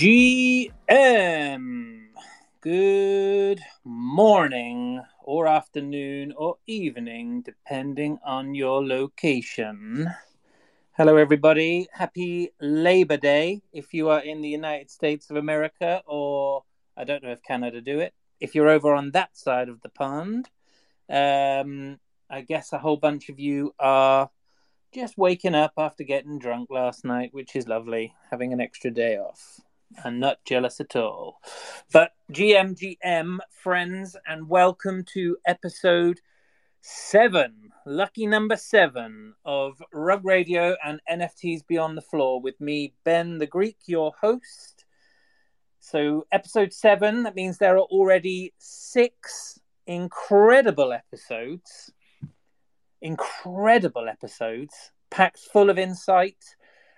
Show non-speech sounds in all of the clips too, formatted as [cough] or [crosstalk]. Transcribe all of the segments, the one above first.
GM. Good morning, or afternoon, or evening, depending on your location. Hello, everybody. Happy Labor Day if you are in the United States of America, or I don't know if Canada do it. If you're over on that side of the pond, um, I guess a whole bunch of you are just waking up after getting drunk last night, which is lovely, having an extra day off. I'm not jealous at all. But GMGM, friends, and welcome to episode seven, lucky number seven of Rug Radio and NFTs Beyond the Floor with me, Ben the Greek, your host. So, episode seven, that means there are already six incredible episodes. Incredible episodes, packed full of insight.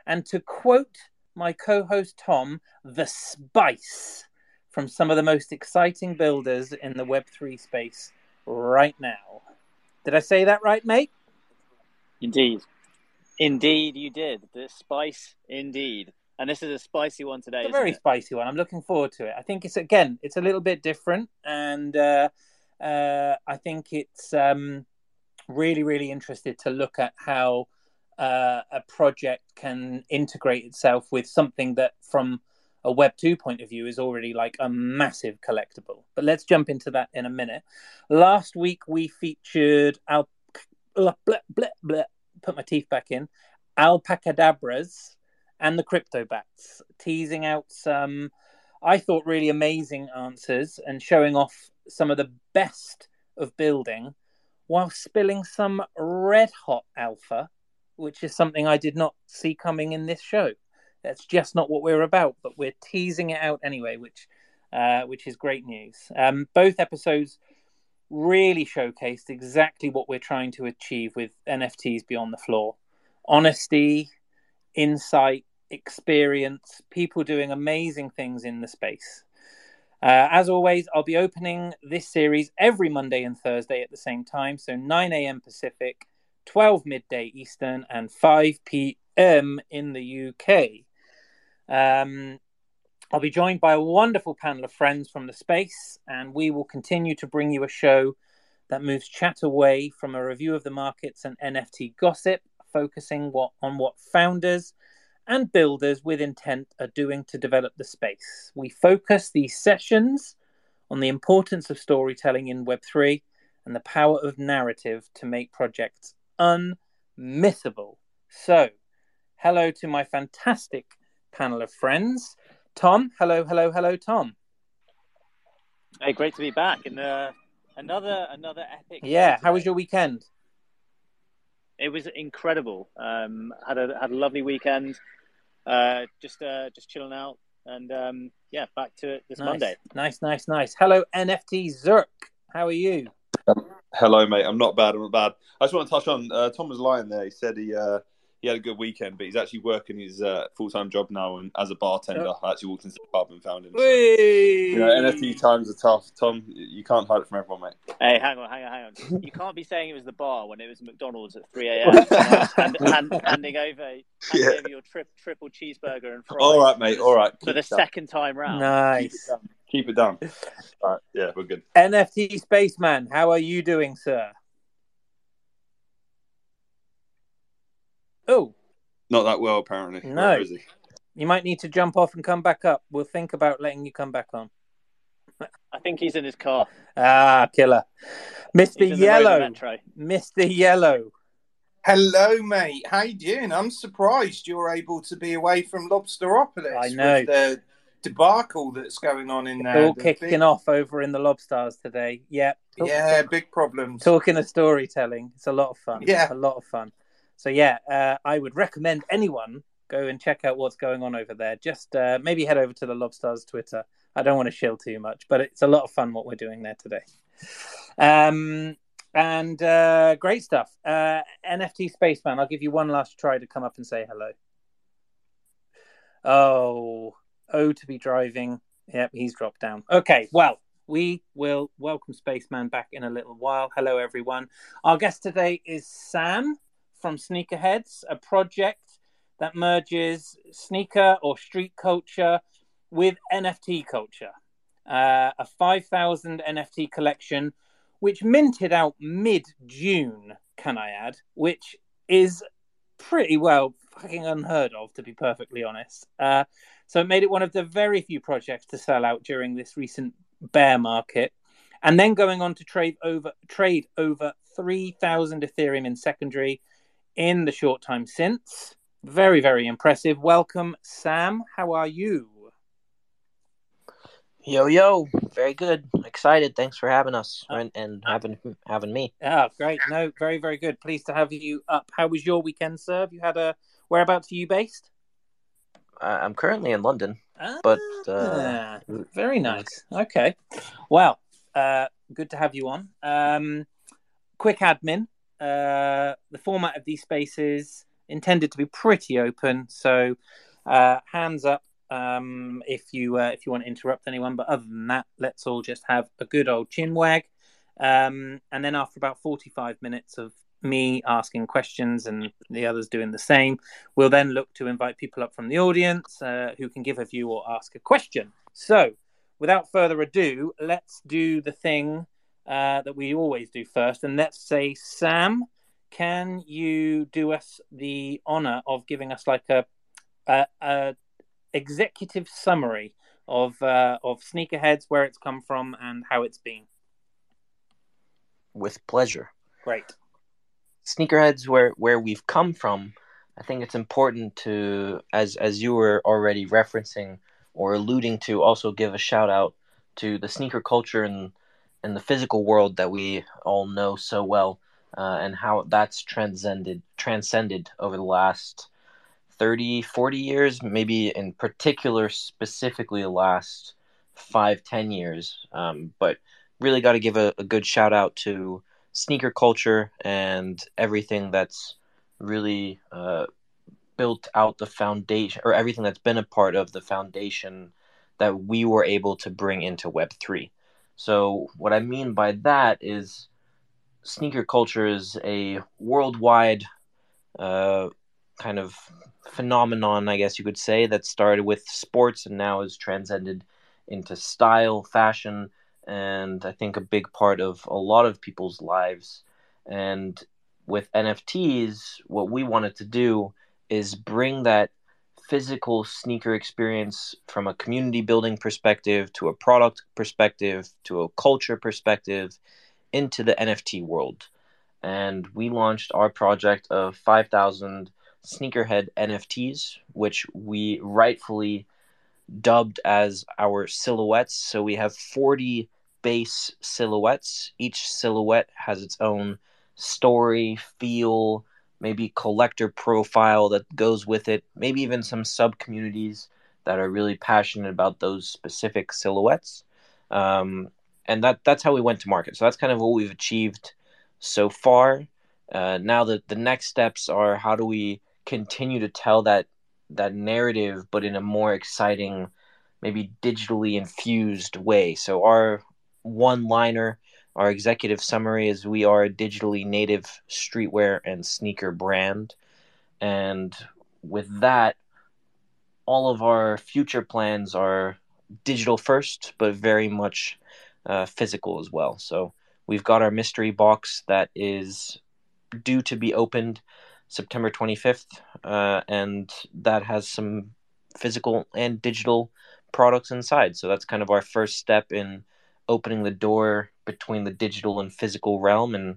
And to quote my co host Tom, the spice from some of the most exciting builders in the Web3 space right now. Did I say that right, mate? Indeed. Indeed, you did. The spice, indeed. And this is a spicy one today. It's a very it? spicy one. I'm looking forward to it. I think it's again, it's a little bit different, and uh, uh, I think it's um, really, really interested to look at how uh, a project can integrate itself with something that, from a Web two point of view, is already like a massive collectible. But let's jump into that in a minute. Last week we featured Al. Blah, put my teeth back in. Alpacadabras and the crypto bats, teasing out some, I thought, really amazing answers and showing off some of the best of building while spilling some red hot alpha, which is something I did not see coming in this show. That's just not what we're about, but we're teasing it out anyway, which uh, which is great news. Um, both episodes really showcased exactly what we're trying to achieve with NFTs Beyond the Floor: honesty, insight, experience, people doing amazing things in the space. Uh, as always, I'll be opening this series every Monday and Thursday at the same time, so 9 a.m. Pacific, 12 midday Eastern, and 5 p.m. in the UK. Um, I'll be joined by a wonderful panel of friends from the space, and we will continue to bring you a show that moves chat away from a review of the markets and NFT gossip, focusing what, on what founders and builders with intent are doing to develop the space. We focus these sessions on the importance of storytelling in Web3 and the power of narrative to make projects unmissable. So, hello to my fantastic panel of friends. Tom, hello, hello, hello, Tom. Hey, great to be back and uh, another another epic. Yeah, how was your weekend? It was incredible. Um, had a had a lovely weekend. Uh, just uh, just chilling out, and um, yeah, back to it this nice. Monday. Nice, nice, nice. Hello, NFT Zerk. How are you? Um, hello, mate. I'm not bad. I'm not bad. I just want to touch on uh, Tom was lying there. He said he uh, he had a good weekend, but he's actually working his uh, full time job now and as a bartender. Oh. I actually walked into the pub and found him. So, you know, NFT times are tough. Tom, you can't hide it from everyone, mate. Hey, hang on, hang on, hang on. You can't be saying it was the bar when it was McDonald's at 3 a.m. [laughs] and, and, handing over, handing yeah. over your tri- triple cheeseburger and fries. All right, mate. All right. For the second time round. Nice. Keep it down. Keep. [laughs] All right. Yeah, we're good. NFT Spaceman, how are you doing, sir? Oh. Not that well, apparently. No. You might need to jump off and come back up. We'll think about letting you come back on. I think he's in his car. Ah, killer. Mr. Yellow. Mr. Yellow. Hello, mate. How you doing? I'm surprised you're able to be away from Lobsteropolis. I know. the debacle that's going on in there. All kicking big... off over in the Lobstars today. Yep. Yeah, big problems. Talking of storytelling. It's a lot of fun. Yeah. A lot of fun. So yeah, uh, I would recommend anyone go and check out what's going on over there. Just uh, maybe head over to the Lobstars Twitter. I don't want to shill too much, but it's a lot of fun what we're doing there today. Um, and uh, great stuff. Uh, NFT Spaceman, I'll give you one last try to come up and say hello. Oh, oh, to be driving. Yep, he's dropped down. Okay, well, we will welcome Spaceman back in a little while. Hello, everyone. Our guest today is Sam from Sneakerheads, a project that merges sneaker or street culture with NFT culture, uh, a 5,000 NFT collection, which minted out mid June, can I add, which is pretty well fucking unheard of, to be perfectly honest. Uh, so it made it one of the very few projects to sell out during this recent bear market. And then going on to trade over trade over 3,000 Ethereum in secondary in the short time since. Very, very impressive. Welcome, Sam. How are you? Yo yo, very good. Excited. Thanks for having us and, and having having me. Yeah, great. No, very very good. Pleased to have you up. How was your weekend, sir? You had a whereabouts are you based? Uh, I'm currently in London, ah, but uh, very nice. Okay, well, uh, good to have you on. Um, quick admin. Uh, the format of these spaces intended to be pretty open, so uh, hands up um, if you uh, if you want to interrupt anyone. But other than that, let's all just have a good old chin wag. Um, and then after about 45 minutes of me asking questions and the others doing the same, we'll then look to invite people up from the audience uh, who can give a view or ask a question. So, without further ado, let's do the thing uh, that we always do first. And let's say, Sam, can you do us the honor of giving us like a, a, a executive summary of uh, of sneakerheads, where it's come from, and how it's been. With pleasure. Great. Sneakerheads, where where we've come from. I think it's important to, as as you were already referencing or alluding to, also give a shout out to the sneaker culture and and the physical world that we all know so well, uh, and how that's transcended transcended over the last 30 40 years maybe in particular specifically the last five ten years. Um, but really got to give a, a, good shout out to sneaker culture and everything that's really uh, built out the foundation or everything that's been a part of the foundation that we were able to bring into web3 so what i mean by that is sneaker culture is a worldwide uh, kind of phenomenon, I guess you could say, that started with sports and now has transcended into style, fashion, and I think a big part of a lot of people's lives. And with NFTs, what we wanted to do is bring that physical sneaker experience from a community building perspective to a product perspective to a culture perspective into the NFT world. And we launched our project of 5,000 sneakerhead NFTs, which we rightfully dubbed as our silhouettes. So we have 40 base silhouettes. Each silhouette has its own story, feel, maybe collector profile that goes with it, maybe even some sub communities that are really passionate about those specific silhouettes. Um, and that that's how we went to market. So that's kind of what we've achieved so far. Uh, now the the next steps are how do we continue to tell that that narrative, but in a more exciting, maybe digitally infused way. So our one liner, our executive summary is we are a digitally native streetwear and sneaker brand. And with that, all of our future plans are digital first, but very much uh, physical as well. So we've got our mystery box that is due to be opened September 25th, uh, and that has some physical and digital products inside. So that's kind of our first step in opening the door between the digital and physical realm, and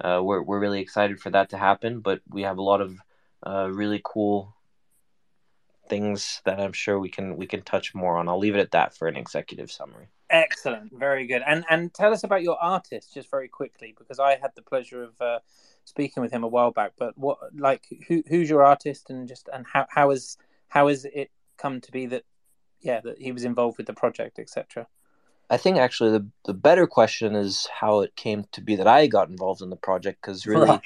uh, we're we're really excited for that to happen. But we have a lot of uh, really cool things that I'm sure we can we can touch more on. I'll leave it at that for an executive summary. Excellent, very good. And and tell us about your artist just very quickly because I had the pleasure of uh, speaking with him a while back. But what, like, who who's your artist, and just and how how is how has it come to be that, yeah, that he was involved with the project, etc. I think actually the the better question is how it came to be that I got involved in the project because really.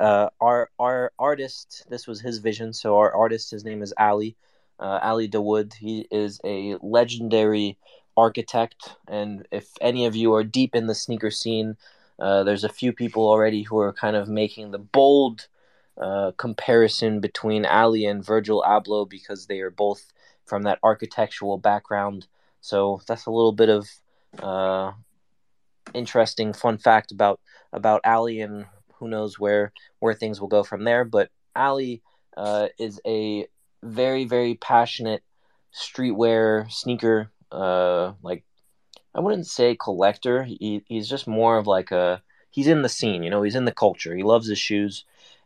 Uh, our our artist, this was his vision. So our artist, his name is Ali, uh, Ali Dawood. He is a legendary architect, and if any of you are deep in the sneaker scene, uh, there's a few people already who are kind of making the bold uh, comparison between Ali and Virgil Abloh because they are both from that architectural background. So that's a little bit of uh, interesting fun fact about about Ali and who knows where where things will go from there. But Ali uh, is a very very passionate streetwear sneaker uh, like I wouldn't say collector. He, he's just more of like a he's in the scene, you know, he's in the culture. He loves his shoes.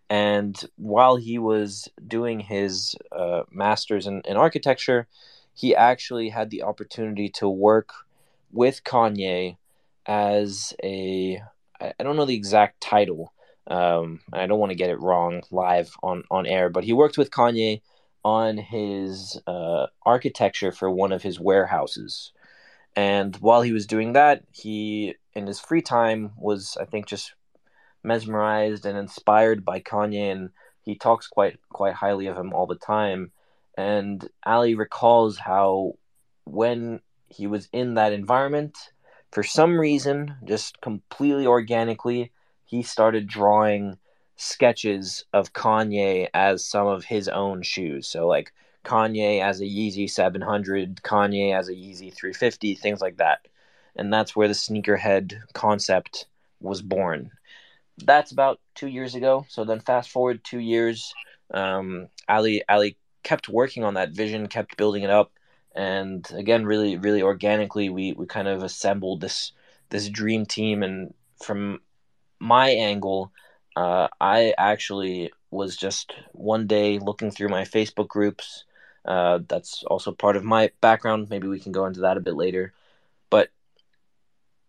And while he was doing his uh, master's in, in architecture, he actually had the opportunity to work with Kanye as a I don't know the exact title. Um, I don't want to get it wrong live on on air, but he worked with Kanye on his uh, architecture for one of his warehouses. And while he was doing that, he in his free time was I think just mesmerized and inspired by Kanye, and he talks quite quite highly of him all the time. And Ali recalls how when he was in that environment, for some reason, just completely organically, he started drawing sketches of Kanye as some of his own shoes. So like Kanye as a Yeezy 700, Kanye as a Yeezy 350, things like that. And that's where the sneakerhead concept was born. That's about two years ago. So then fast forward two years, um, Ali Ali kept working on that vision, kept building it up, and again, really really organically, we we kind of assembled this this dream team. And from my angle, uh, I actually was just one day looking through my Facebook groups. Uh, that's also part of my background. Maybe we can go into that a bit later. But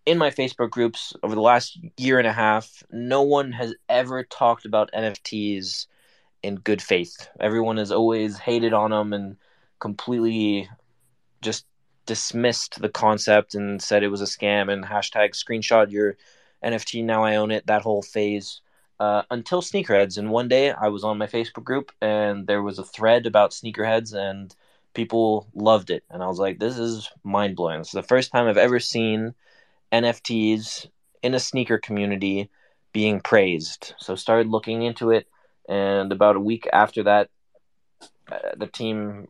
in my Facebook groups over the last year and a half, no one has ever talked about NFTs in good faith. Everyone has always hated on them and completely just dismissed the concept and said it was a scam and hashtag screenshot your NFT. Now I own it. That whole phase uh, until sneakerheads. And one day I was on my Facebook group and there was a thread about sneakerheads and people loved it. And I was like, this is mind blowing. It's the first time I've ever seen NFTs in a sneaker community being praised. So started looking into it. And about a week after that, uh, the team,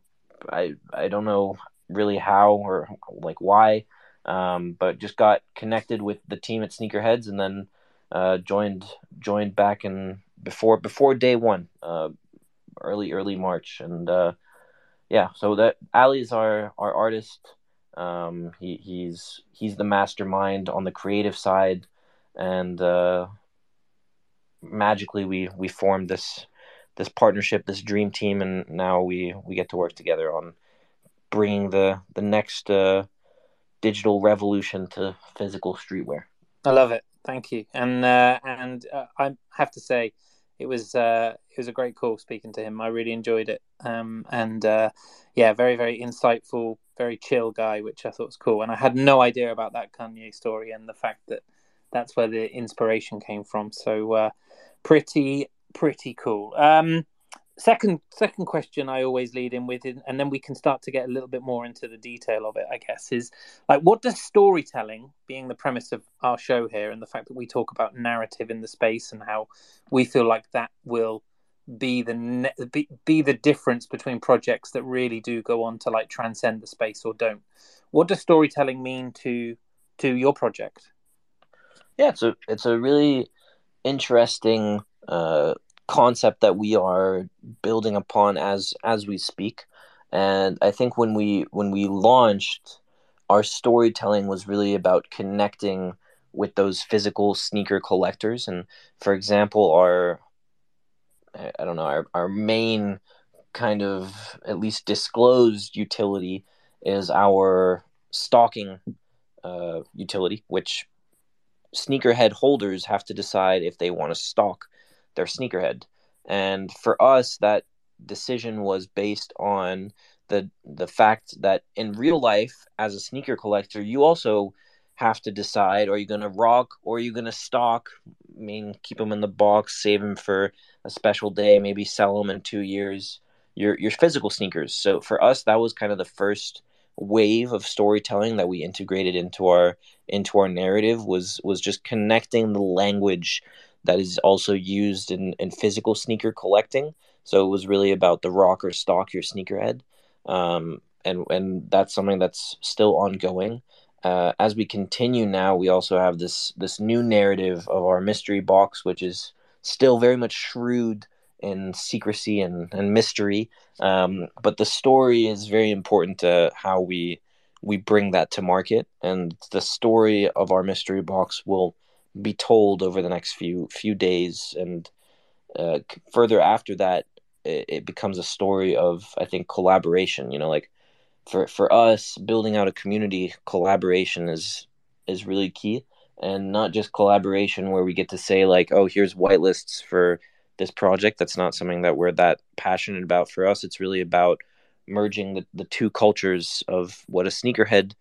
I, I don't know really how or like why, um, but just got connected with the team at Sneakerheads and then uh, joined joined back in before before day one, uh, early early March, and uh, yeah, so that Ali's our our artist. Um, he he's he's the mastermind on the creative side, and uh, magically we we formed this this partnership, this dream team, and now we we get to work together on bringing the the next uh, digital revolution to physical streetwear. I love it. Thank you. And uh, and uh, I have to say, it was uh, it was a great call speaking to him. I really enjoyed it. Um, and uh, yeah, very very insightful, very chill guy, which I thought was cool. And I had no idea about that Kanye story and the fact that that's where the inspiration came from. So uh, pretty pretty cool. Um, second second question I always lead in with, and then we can start to get a little bit more into the detail of it. I guess is like, what does storytelling, being the premise of our show here, and the fact that we talk about narrative in the space and how we feel like that will be the be, be the difference between projects that really do go on to like transcend the space or don't. What does storytelling mean to to your project? Yeah, it's a it's a really interesting uh, concept that we are building upon as as we speak. And i think when we when we launched our storytelling was really about connecting with those physical sneaker collectors. And for example our i don't know our, our main kind of at least disclosed utility is our stocking uh, utility which sneakerhead holders have to decide if they want to stock their sneakerhead. And for us, that decision was based on the the fact that in real life, as a sneaker collector, you also have to decide: are you going to rock or are you going to stock? I mean, keep them in the box, save them for a special day, maybe sell them in two years. Your your physical sneakers. So for us, that was kind of the first wave of storytelling that we integrated into our into our narrative was was just connecting the language that is also used in, in physical sneaker collecting. So it was really about the rock or stock your sneakerhead. Um, and and that's something that's still ongoing. Uh, as we continue now, we also have this this new narrative of our mystery box, which is still very much shrewd in secrecy and, and mystery. Um, but the story is very important to how we we bring that to market, and the story of our mystery box will be told over the next few few days, and uh, further after that, it, it becomes a story of I think collaboration. You know, like for for us, building out a community, collaboration is is really key, and not just collaboration where we get to say like, oh, here's whitelists for this project. That's not something that we're that passionate about. For us, it's really about merging the, the two cultures of what a sneakerhead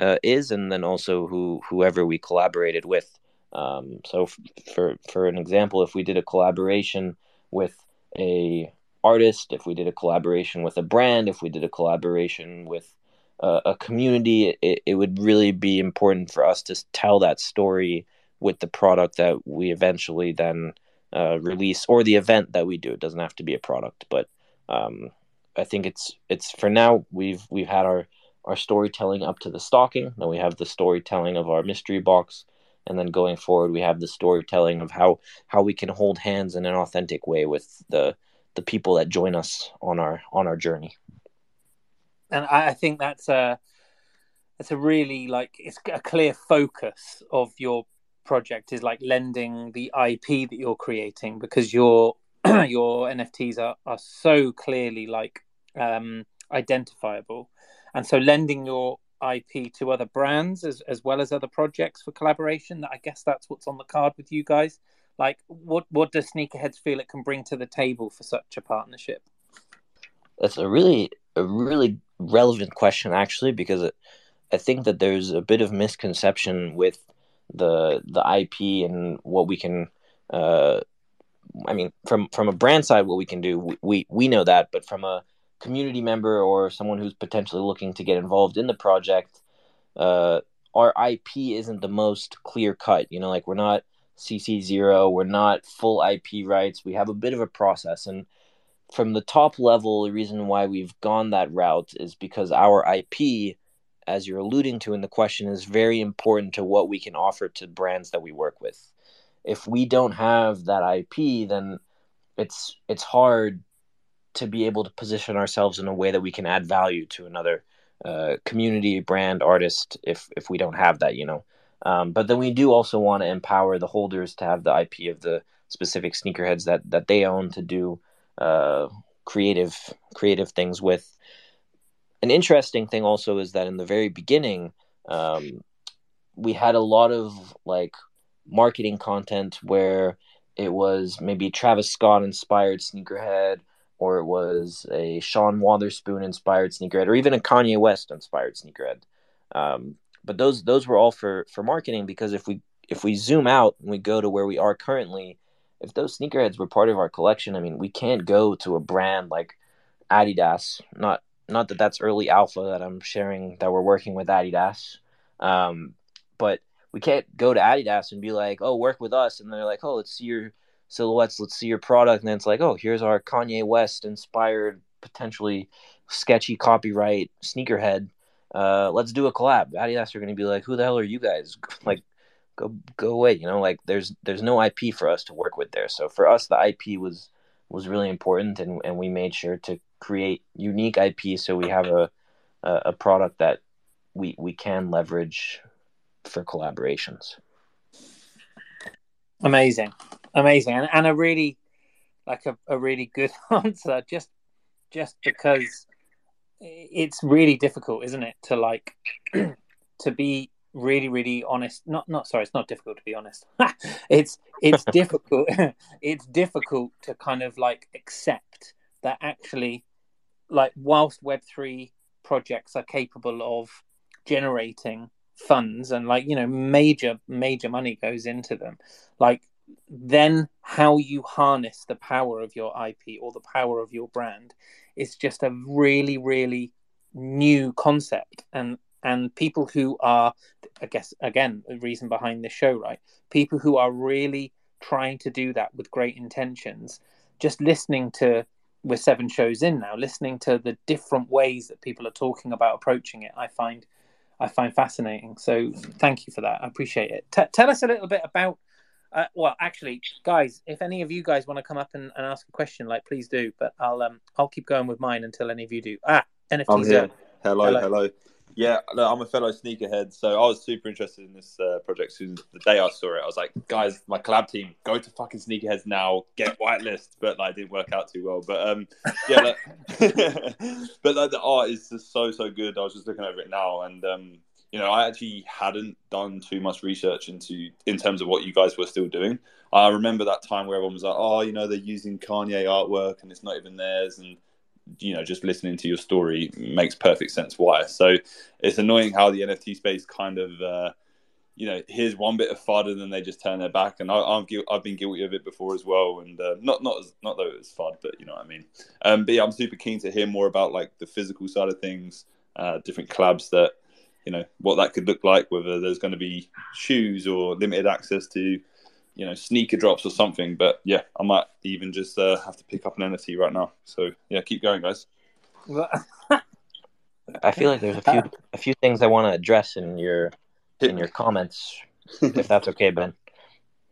uh, is, and then also who whoever we collaborated with. Um, so, f- for for an example, if we did a collaboration with a artist, if we did a collaboration with a brand, if we did a collaboration with uh, a community, it, it would really be important for us to tell that story with the product that we eventually then uh, release or the event that we do. It doesn't have to be a product, but um, I think it's it's for now we've we've had our our storytelling up to the stocking. Then we have the storytelling of our mystery box, and then going forward we have the storytelling of how how we can hold hands in an authentic way with the the people that join us on our on our journey. And I think that's a that's a really like it's a clear focus of your project is like lending the IP that you're creating because your [clears throat] your NFTs are, are so clearly like um, identifiable, and so lending your IP to other brands as as well as other projects for collaboration. I guess that's what's on the card with you guys. Like, what what does Sneakerheads feel it can bring to the table for such a partnership? That's a really a really relevant question actually because it, I think that there's a bit of misconception with the the IP and what we can. Uh, I mean, from from a brand side, what we can do, we, we we know that, but from a community member or someone who's potentially looking to get involved in the project, uh, our IP isn't the most clear cut. You know, like we're not CC0, we're not full IP rights. We have a bit of a process, and from the top level, the reason why we've gone that route is because our IP as you're alluding to in the question, is very important to what we can offer to brands that we work with. If we don't have that IP, then it's it's hard to be able to position ourselves in a way that we can add value to another uh, community, brand, artist. If if we don't have that, you know. Um, but then we do also want to empower the holders to have the IP of the specific sneakerheads that that they own to do uh, creative creative things with an interesting thing also is that in the very beginning, um, we had a lot of like marketing content where it was maybe Travis Scott inspired sneakerhead, or it was a Sean Wotherspoon inspired sneakerhead, or even a Kanye West inspired sneakerhead. Um, but those those were all for for marketing because if we if we zoom out and we go to where we are currently, if those sneakerheads were part of our collection, I mean, we can't go to a brand like Adidas, not not that that's early alpha that I'm sharing that we're working with Adidas, um, but we can't go to Adidas and be like, oh, work with us, and they're like, oh, let's see your silhouettes, let's see your product, and then it's like, oh, here's our Kanye West inspired, potentially sketchy copyright sneakerhead. Uh, let's do a collab. Adidas are going to be like, who the hell are you guys? [laughs] like, go go away. You know, like there's there's no IP for us to work with there. So for us, the IP was was really important, and and we made sure to create unique IP so we have a a, a product that we we can leverage for collaborations. Amazing, amazing, and, and a really like a, a really good [laughs] answer. Just just because it's really difficult, isn't it, to like [clears throat] to be really really honest not not sorry it's not difficult to be honest [laughs] it's it's [laughs] difficult it's difficult to kind of like accept that actually like whilst web3 projects are capable of generating funds and like you know major major money goes into them like then how you harness the power of your ip or the power of your brand is just a really really new concept and and people who are i guess again the reason behind this show right people who are really trying to do that with great intentions just listening to we're seven shows in now, listening to the different ways that people are talking about approaching it, I find I find fascinating. So thank you for that. I appreciate it. T- tell us a little bit about. Uh, well, actually, guys, if any of you guys want to come up and, and, ask a question, like please do. But I'll um I'll keep going with mine until any of you do. Ah, NFTs. I'm here. Hello, hello, hello. Yeah, I'm a fellow sneakerhead, so I was super interested in this uh, project. Soon the day I saw it, I was like, "Guys, my collab team, go to fucking sneakerheads now, get whitelist." But like, didn't work out too well. But um, yeah, [laughs] like, [laughs] but like the art is just so so good. I was just looking over it now, and um, you know, I actually hadn't done too much research into in terms of what you guys were still doing. I remember that time where everyone was like, "Oh, you know, they're using Kanye artwork and it's not even theirs," and you know, just listening to your story makes perfect sense why. So it's annoying how the NFT space kind of, uh, you know, here's one bit of fun and then they just turn their back. And I, am I've been guilty of it before as well. And uh, not not as, not though it was fun, but you know what I mean. Um, but yeah, I'm super keen to hear more about like the physical side of things, uh, different collabs that, you know, what that could look like. Whether there's going to be shoes or limited access to you know sneaker drops or something. But yeah, I might even just uh, have to pick up an NFT right now. So yeah, keep going, guys. I feel like there's a few a few things I want to address in your in your comments, [laughs] if that's okay, Ben.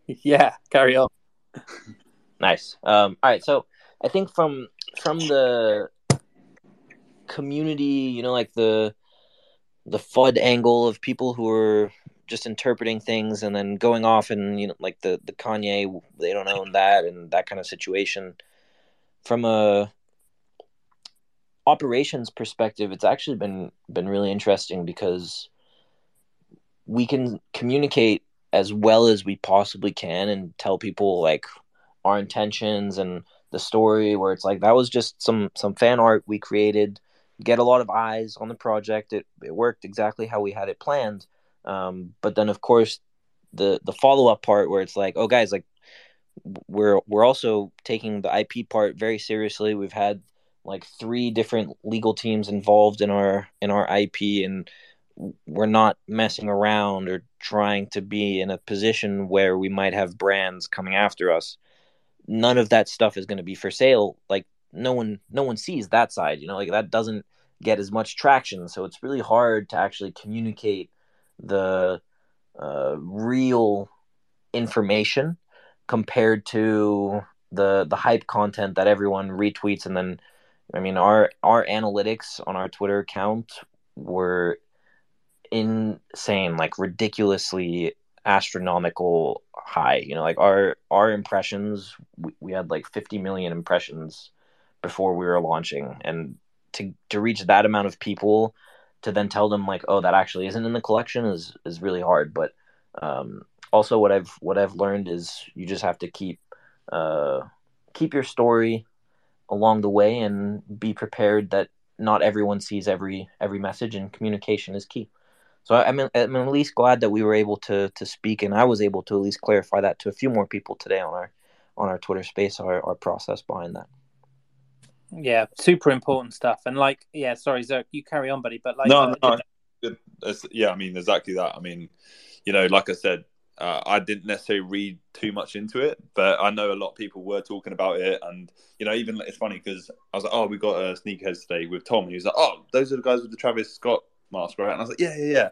Yeah, carry on. Nice. Um, all right, so I think from from the community, you know, like the the FUD angle of people who are just interpreting things and then going off and you know like the the Kanye they don't own that and that kind of situation. From a operations perspective it's actually been been really interesting because we can communicate as well as we possibly can and tell people like our intentions and the story where it's like that was just some some fan art we created get a lot of eyes on the project it, it worked exactly how we had it planned um, but then of course the the follow up part where it's like, oh guys, like we're we're also taking the IP part very seriously. We've had like three different legal teams involved in our in our IP and we're not messing around or trying to be in a position where we might have brands coming after us. None of that stuff is going to be for sale. Like no one no one sees that side, you know, like that doesn't get as much traction. So it's really hard to actually communicate the uh, real information compared to the the hype content that everyone retweets and then I mean our our analytics on our Twitter account were insane like ridiculously astronomical high you know like our our impressions we, we had like 50 million impressions before we were launching and to to reach that amount of people to then tell them like, oh, that actually isn't in the collection is is really hard. But um, also, what I've what I've learned is you just have to keep uh, keep your story along the way and be prepared that not everyone sees every every message, and communication is key. So I'm, I'm at least glad that we were able to to speak, and I was able to at least clarify that to a few more people today on our on our Twitter space, our, our process behind that. Yeah, super important stuff. And like, yeah, sorry, Zerk, you carry on, buddy. But like, no, uh, no, yeah, I mean, exactly that. I mean, you know, like I said, uh, I didn't necessarily read too much into it, but I know a lot of people were talking about it, and you know, even it's funny because I was like, "Oh, we got a sneakerheads today with Tom," and he was like, "Oh, those are the guys with the Travis Scott mask, right?" And I was like, "Yeah, yeah, yeah."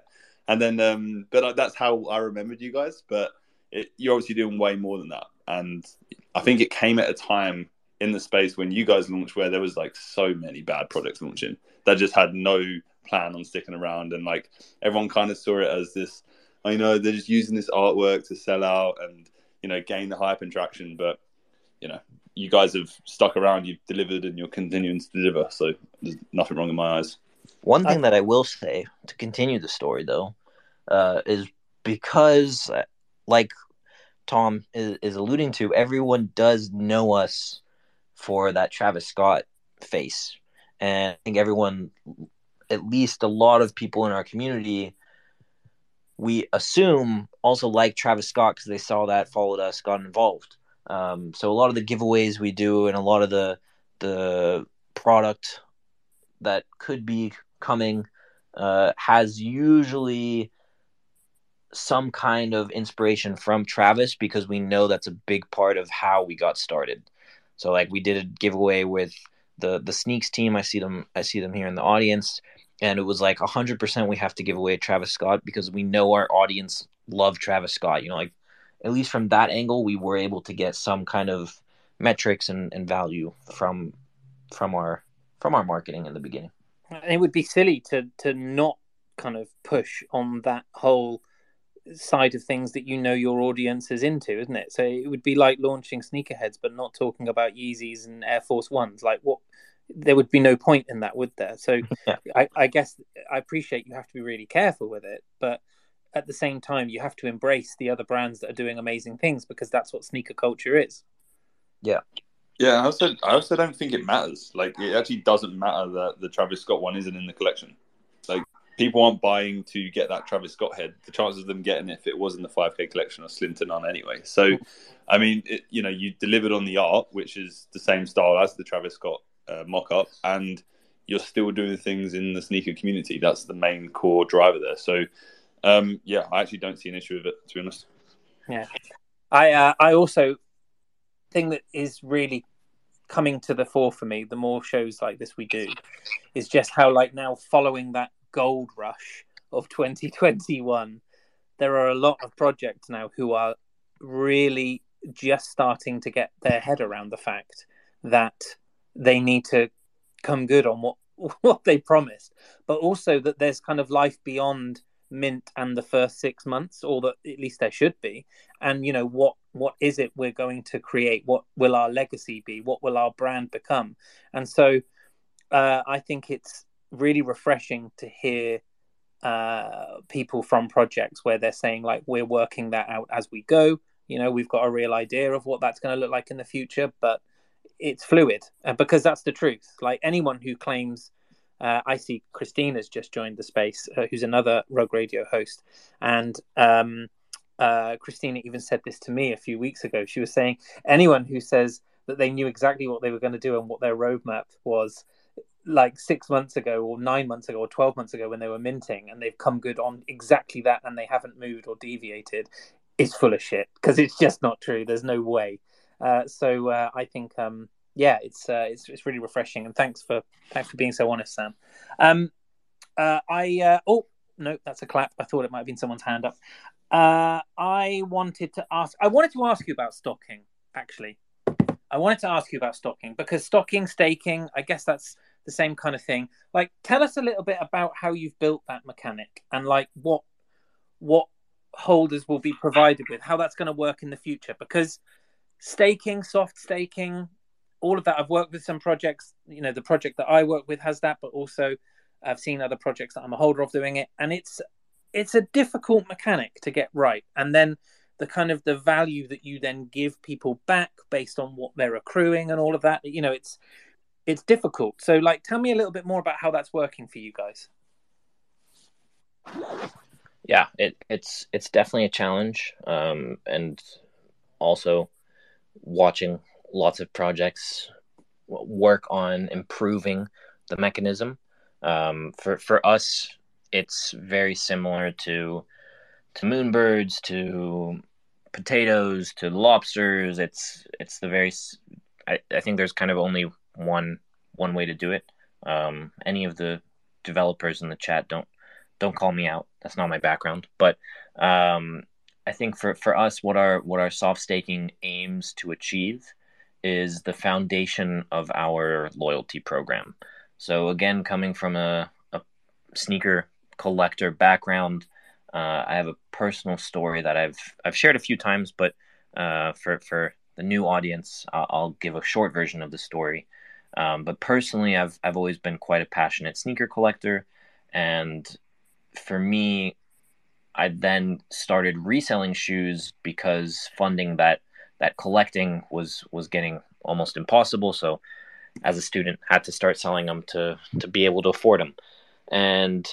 And then, um, but like, that's how I remembered you guys. But it, you're obviously doing way more than that, and I think it came at a time in the space when you guys launched where there was like so many bad products launching that just had no plan on sticking around. And like everyone kind of saw it as this I know they're just using this artwork to sell out and you know gain the hype and traction but you know you guys have stuck around you've delivered and you're continuing to deliver. So there's nothing wrong in my eyes. One thing that I will say to continue the story though uh, is because like Tom is, is alluding to everyone does know us for that Travis Scott face. And I think everyone, at least a lot of people in our community, we assume also like Travis Scott because they saw that, followed us, got involved. Um, so a lot of the giveaways we do and a lot of the the product that could be coming uh, has usually some kind of inspiration from Travis because we know that's a big part of how we got started. So like we did a giveaway with the the sneaks team. I see them. I see them here in the audience, and it was like hundred percent. We have to give away Travis Scott because we know our audience love Travis Scott. You know, like at least from that angle, we were able to get some kind of metrics and, and value from from our from our marketing in the beginning. It would be silly to to not kind of push on that whole side of things that you know your audience is into, isn't it? So it would be like launching sneakerheads, but not talking about Yeezys and Air Force Ones. Like what? There would be no point in that, would there? So [laughs] yeah. I, I guess I appreciate you have to be really careful with it, but at the same time, you have to embrace the other brands that are doing amazing things because that's what sneaker culture is. Yeah. Yeah, I also I also don't think it matters. Like it actually doesn't matter that the Travis Scott one isn't in the collection. People aren't buying to get that Travis Scott head. The chances of them getting it if it was in the 5K collection are slim to none anyway. So, I mean, it, you know, you delivered on the art, which is the same style as the Travis Scott uh, mock-up, and you're still doing things in the sneaker community. That's the main core driver there. So, um, yeah, I actually don't see an issue with it, to be honest. Yeah, I uh, I also think that is really coming to the fore for me. The more shows like this we do, is just how like now following that gold rush of 2021, there are a lot of projects now who are really just starting to get their head around the fact that they need to come good on what [laughs] what they promised, but also that there's kind of life beyond mint and the first six months, or that at least there should be. And you know what what is it we're going to create? What will our legacy be? What will our brand become? And so uh, I think it's really refreshing to hear uh, people from projects where they're saying like we're working that out as we go. You know, we've got a real idea of what that's going to look like in the future, but it's fluid because that's the truth. Like anyone who claims, uh, I see Christina's just joined the space, uh, who's another Rug Radio host, and um, uh, Christina even said this to me a few weeks ago. She was saying anyone who says that they knew exactly what they were going to do and what their roadmap was like six months ago or nine months ago or 12 months ago when they were minting and they've come good on exactly that and they haven't moved or deviated is full of shit because it's just not true. There's no way. Uh, so uh, i think um, yeah it's, uh, it's it's really refreshing. And thanks for thanks for being so honest sam. Um, uh, i uh, oh no that's a clap. I thought it might have been someone's hand up. Uh, i wanted to ask i wanted to ask you about stocking actually. I wanted to ask you about stocking because stocking staking i guess that's the same kind of thing. Like, tell us a little bit about how you've built that mechanic and like what what holders will be provided with, how that's going to work in the future. Because staking, soft staking, all of that. I've worked with some projects. You know, the project that I work with has that, but also I've seen other projects that I'm a holder of doing it, and it's it's a difficult mechanic to get right. And then the kind of the value that you then give people back based on what they're accruing and all of that. You know, it's it's difficult. So, like, tell me a little bit more about how that's working for you guys. Yeah, it, it's it's definitely a challenge, um, and also watching lots of projects work on improving the mechanism. Um, for for us, it's very similar to to moonbirds, to potatoes, to lobsters. It's it's the very. I, I think there's kind of only one one way to do it. Um, any of the developers in the chat don't don't call me out. That's not my background. But um, I think for, for us, what our what our soft staking aims to achieve is the foundation of our loyalty program. So again, coming from a, a sneaker collector background, uh, I have a personal story that I've I've shared a few times, but uh, for for the new audience, I'll, I'll give a short version of the story. Um, but personally, I've I've always been quite a passionate sneaker collector, and for me, I then started reselling shoes because funding that that collecting was was getting almost impossible. So, as a student, had to start selling them to to be able to afford them. And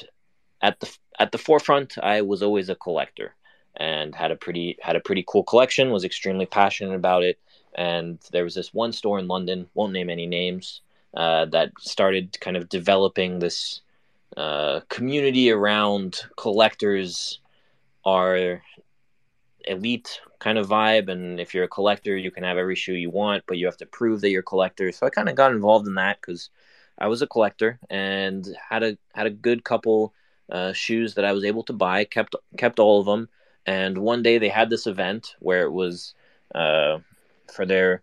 at the at the forefront, I was always a collector and had a pretty had a pretty cool collection. Was extremely passionate about it and there was this one store in London, won't name any names, uh, that started kind of developing this uh, community around collectors are elite kind of vibe. And if you're a collector, you can have every shoe you want, but you have to prove that you're a collector. So I kind of got involved in that because I was a collector and had a had a good couple uh, shoes that I was able to buy. kept kept all of them. And one day they had this event where it was uh, for their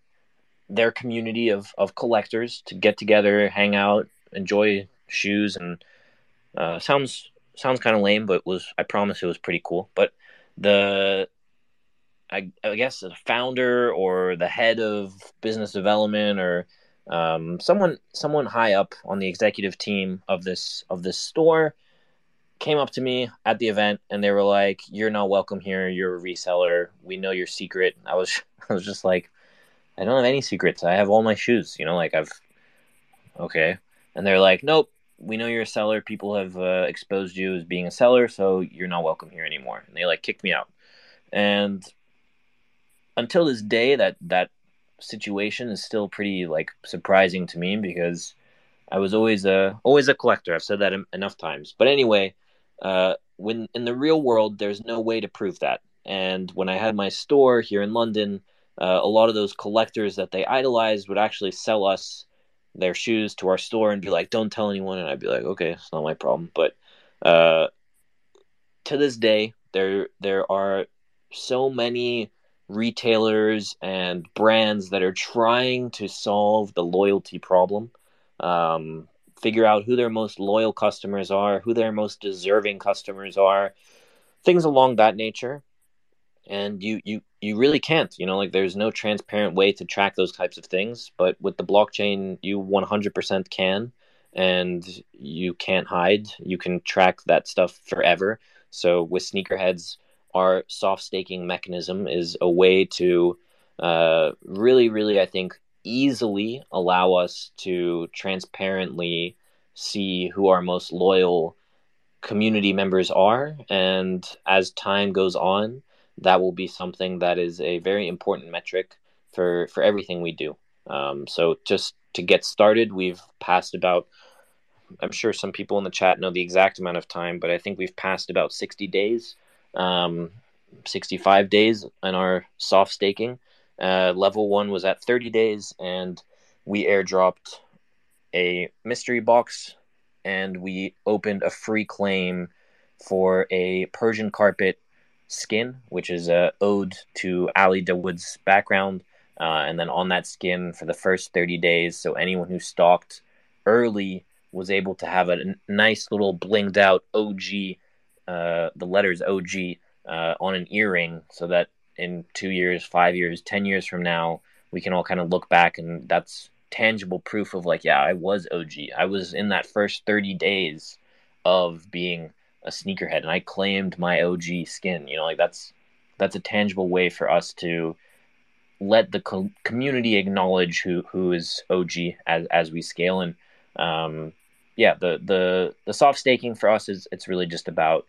their community of of collectors to get together, hang out, enjoy shoes, and uh, sounds sounds kind of lame, but was I promise it was pretty cool. But the I, I guess the founder or the head of business development or um, someone someone high up on the executive team of this of this store came up to me at the event and they were like, "You're not welcome here. You're a reseller. We know your secret." I was [laughs] I was just like, "I don't have any secrets. I have all my shoes. You know, like I've okay." And they're like, "Nope. We know you're a seller. People have uh, exposed you as being a seller, so you're not welcome here anymore." And they like kicked me out. And until this day, that that situation is still pretty like surprising to me because I was always a always a collector. I've said that enough times. But anyway, uh, when in the real world, there's no way to prove that. And when I had my store here in London, uh, a lot of those collectors that they idolized would actually sell us their shoes to our store and be like, "Don't tell anyone," and I'd be like, "Okay, it's not my problem." But uh, to this day, there there are so many retailers and brands that are trying to solve the loyalty problem, um, figure out who their most loyal customers are, who their most deserving customers are, things along that nature. And you, you, you really can't, you know, like there's no transparent way to track those types of things. But with the blockchain, you 100% can, and you can't hide. You can track that stuff forever. So with sneakerheads, our soft staking mechanism is a way to uh, really, really, I think, easily allow us to transparently see who our most loyal community members are. And as time goes on, that will be something that is a very important metric for, for everything we do. Um, so, just to get started, we've passed about I'm sure some people in the chat know the exact amount of time, but I think we've passed about 60 days um, 65 days in our soft staking. Uh, level one was at 30 days, and we airdropped a mystery box and we opened a free claim for a Persian carpet skin, which is a ode to Ali Dawood's background. Uh, and then on that skin for the first 30 days, so anyone who staked early was able to have a nice little blinged out OG uh, the letters OG uh, on an earring so that in two years, five years, 10 years from now, we can all kind of look back and that's tangible proof of like, yeah, I was OG. I was in that first 30 days of being a sneakerhead and I claimed my OG skin. You know, like that's that's a tangible way for us to let the co- community acknowledge who who is OG as as we scale and um yeah the the the soft staking for us is it's really just about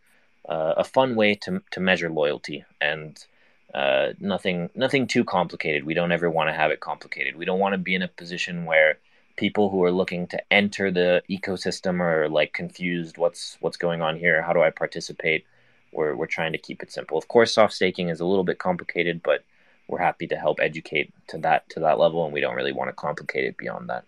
uh, a fun way to to measure loyalty and uh, nothing nothing too complicated. We don't ever want to have it complicated. We don't want to be in a position where people who are looking to enter the ecosystem are like confused. What's what's going on here? How do I participate? We're we're trying to keep it simple. Of course, soft staking is a little bit complicated, but we're happy to help educate to that to that level, and we don't really want to complicate it beyond that.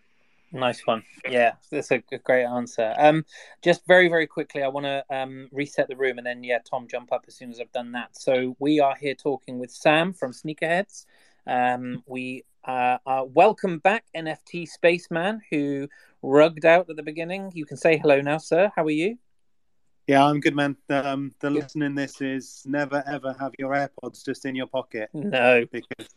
Nice one. Yeah, that's a, great answer. Um, just very, very quickly, I want to um, reset the room and then, yeah, Tom, jump up as soon as I've done that. So we are here talking with Sam from Sneakerheads. Um, we uh, are welcome back, NFT Spaceman, who rugged out at the beginning. You can say hello now, sir. How are you? Yeah, I'm good, man. Um, the lesson in this is never ever have your AirPods just in your pocket. No, because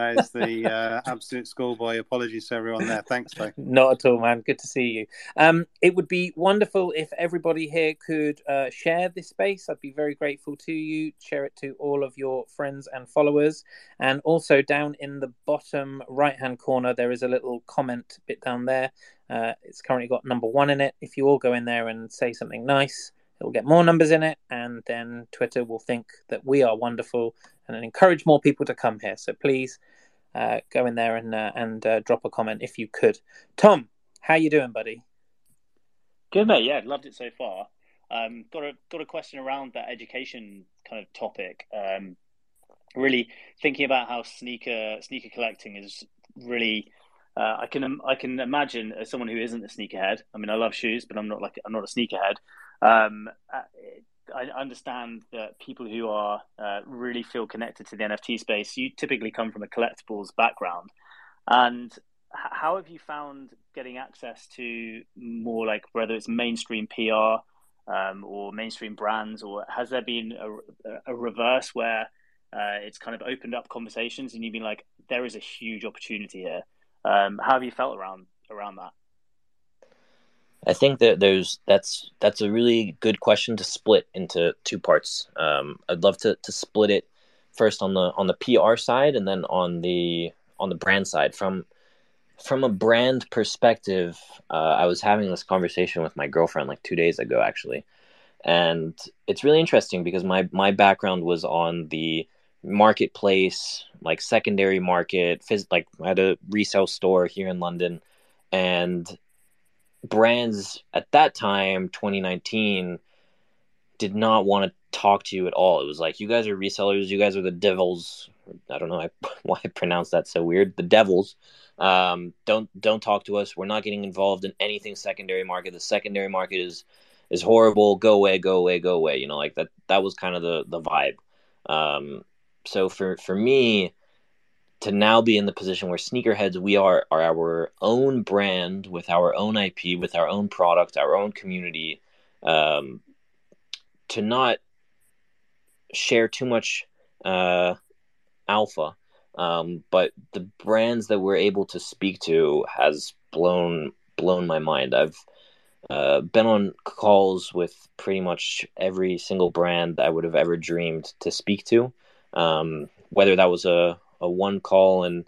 is the uh, absolute schoolboy. Apologies to everyone there. Thanks, mate. [laughs] Not at all, man. Good to see you. Um, it would be wonderful if everybody here could uh, share this space. I'd be very grateful to you. Share it to all of your friends and followers. And also down in the bottom right hand corner, there is a little comment bit down there. Uh, it's currently got number one in it. If you all go in there and say something nice, it will get more numbers in it, and then Twitter will think that we are wonderful and encourage more people to come here. So please uh, go in there and uh, and uh, drop a comment if you could. Tom, how you doing, buddy? Good mate. Yeah, loved it so far. Um, got a got a question around that education kind of topic. Um, really thinking about how sneaker sneaker collecting is really. Uh, I can I can imagine as someone who isn't a sneakerhead. I mean, I love shoes, but I'm not like I'm not a sneakerhead. Um, uh, I understand that people who are uh, really feel connected to the NFT space, you typically come from a collectibles background, and how have you found getting access to more like whether it's mainstream PR um, or mainstream brands, or has there been a, a reverse where uh, it's kind of opened up conversations and you've been like, there is a huge opportunity here. Um, how have you felt around around that? I think that there's that's that's a really good question to split into two parts. Um, I'd love to to split it first on the on the PR side and then on the on the brand side. From from a brand perspective, uh, I was having this conversation with my girlfriend like two days ago, actually, and it's really interesting because my my background was on the marketplace, like secondary market, phys- like I had a resale store here in London, and brands at that time, 2019, did not want to talk to you at all. It was like, you guys are resellers, you guys are the devils. I don't know [laughs] why I pronounce that so weird. The devils. Um, don't don't talk to us. We're not getting involved in anything secondary market. The secondary market is is horrible. Go away, go away, go away. You know, like that. That was kind of the the vibe. Um, so for for me, to now be in the position where sneakerheads we are are our own brand with our own IP, with our own product, our own community, um, to not share too much uh, alpha, um, but the brands that we're able to speak to has blown blown my mind. I've uh, been on calls with pretty much every single brand I would have ever dreamed to speak to. Um, whether that was a a one call and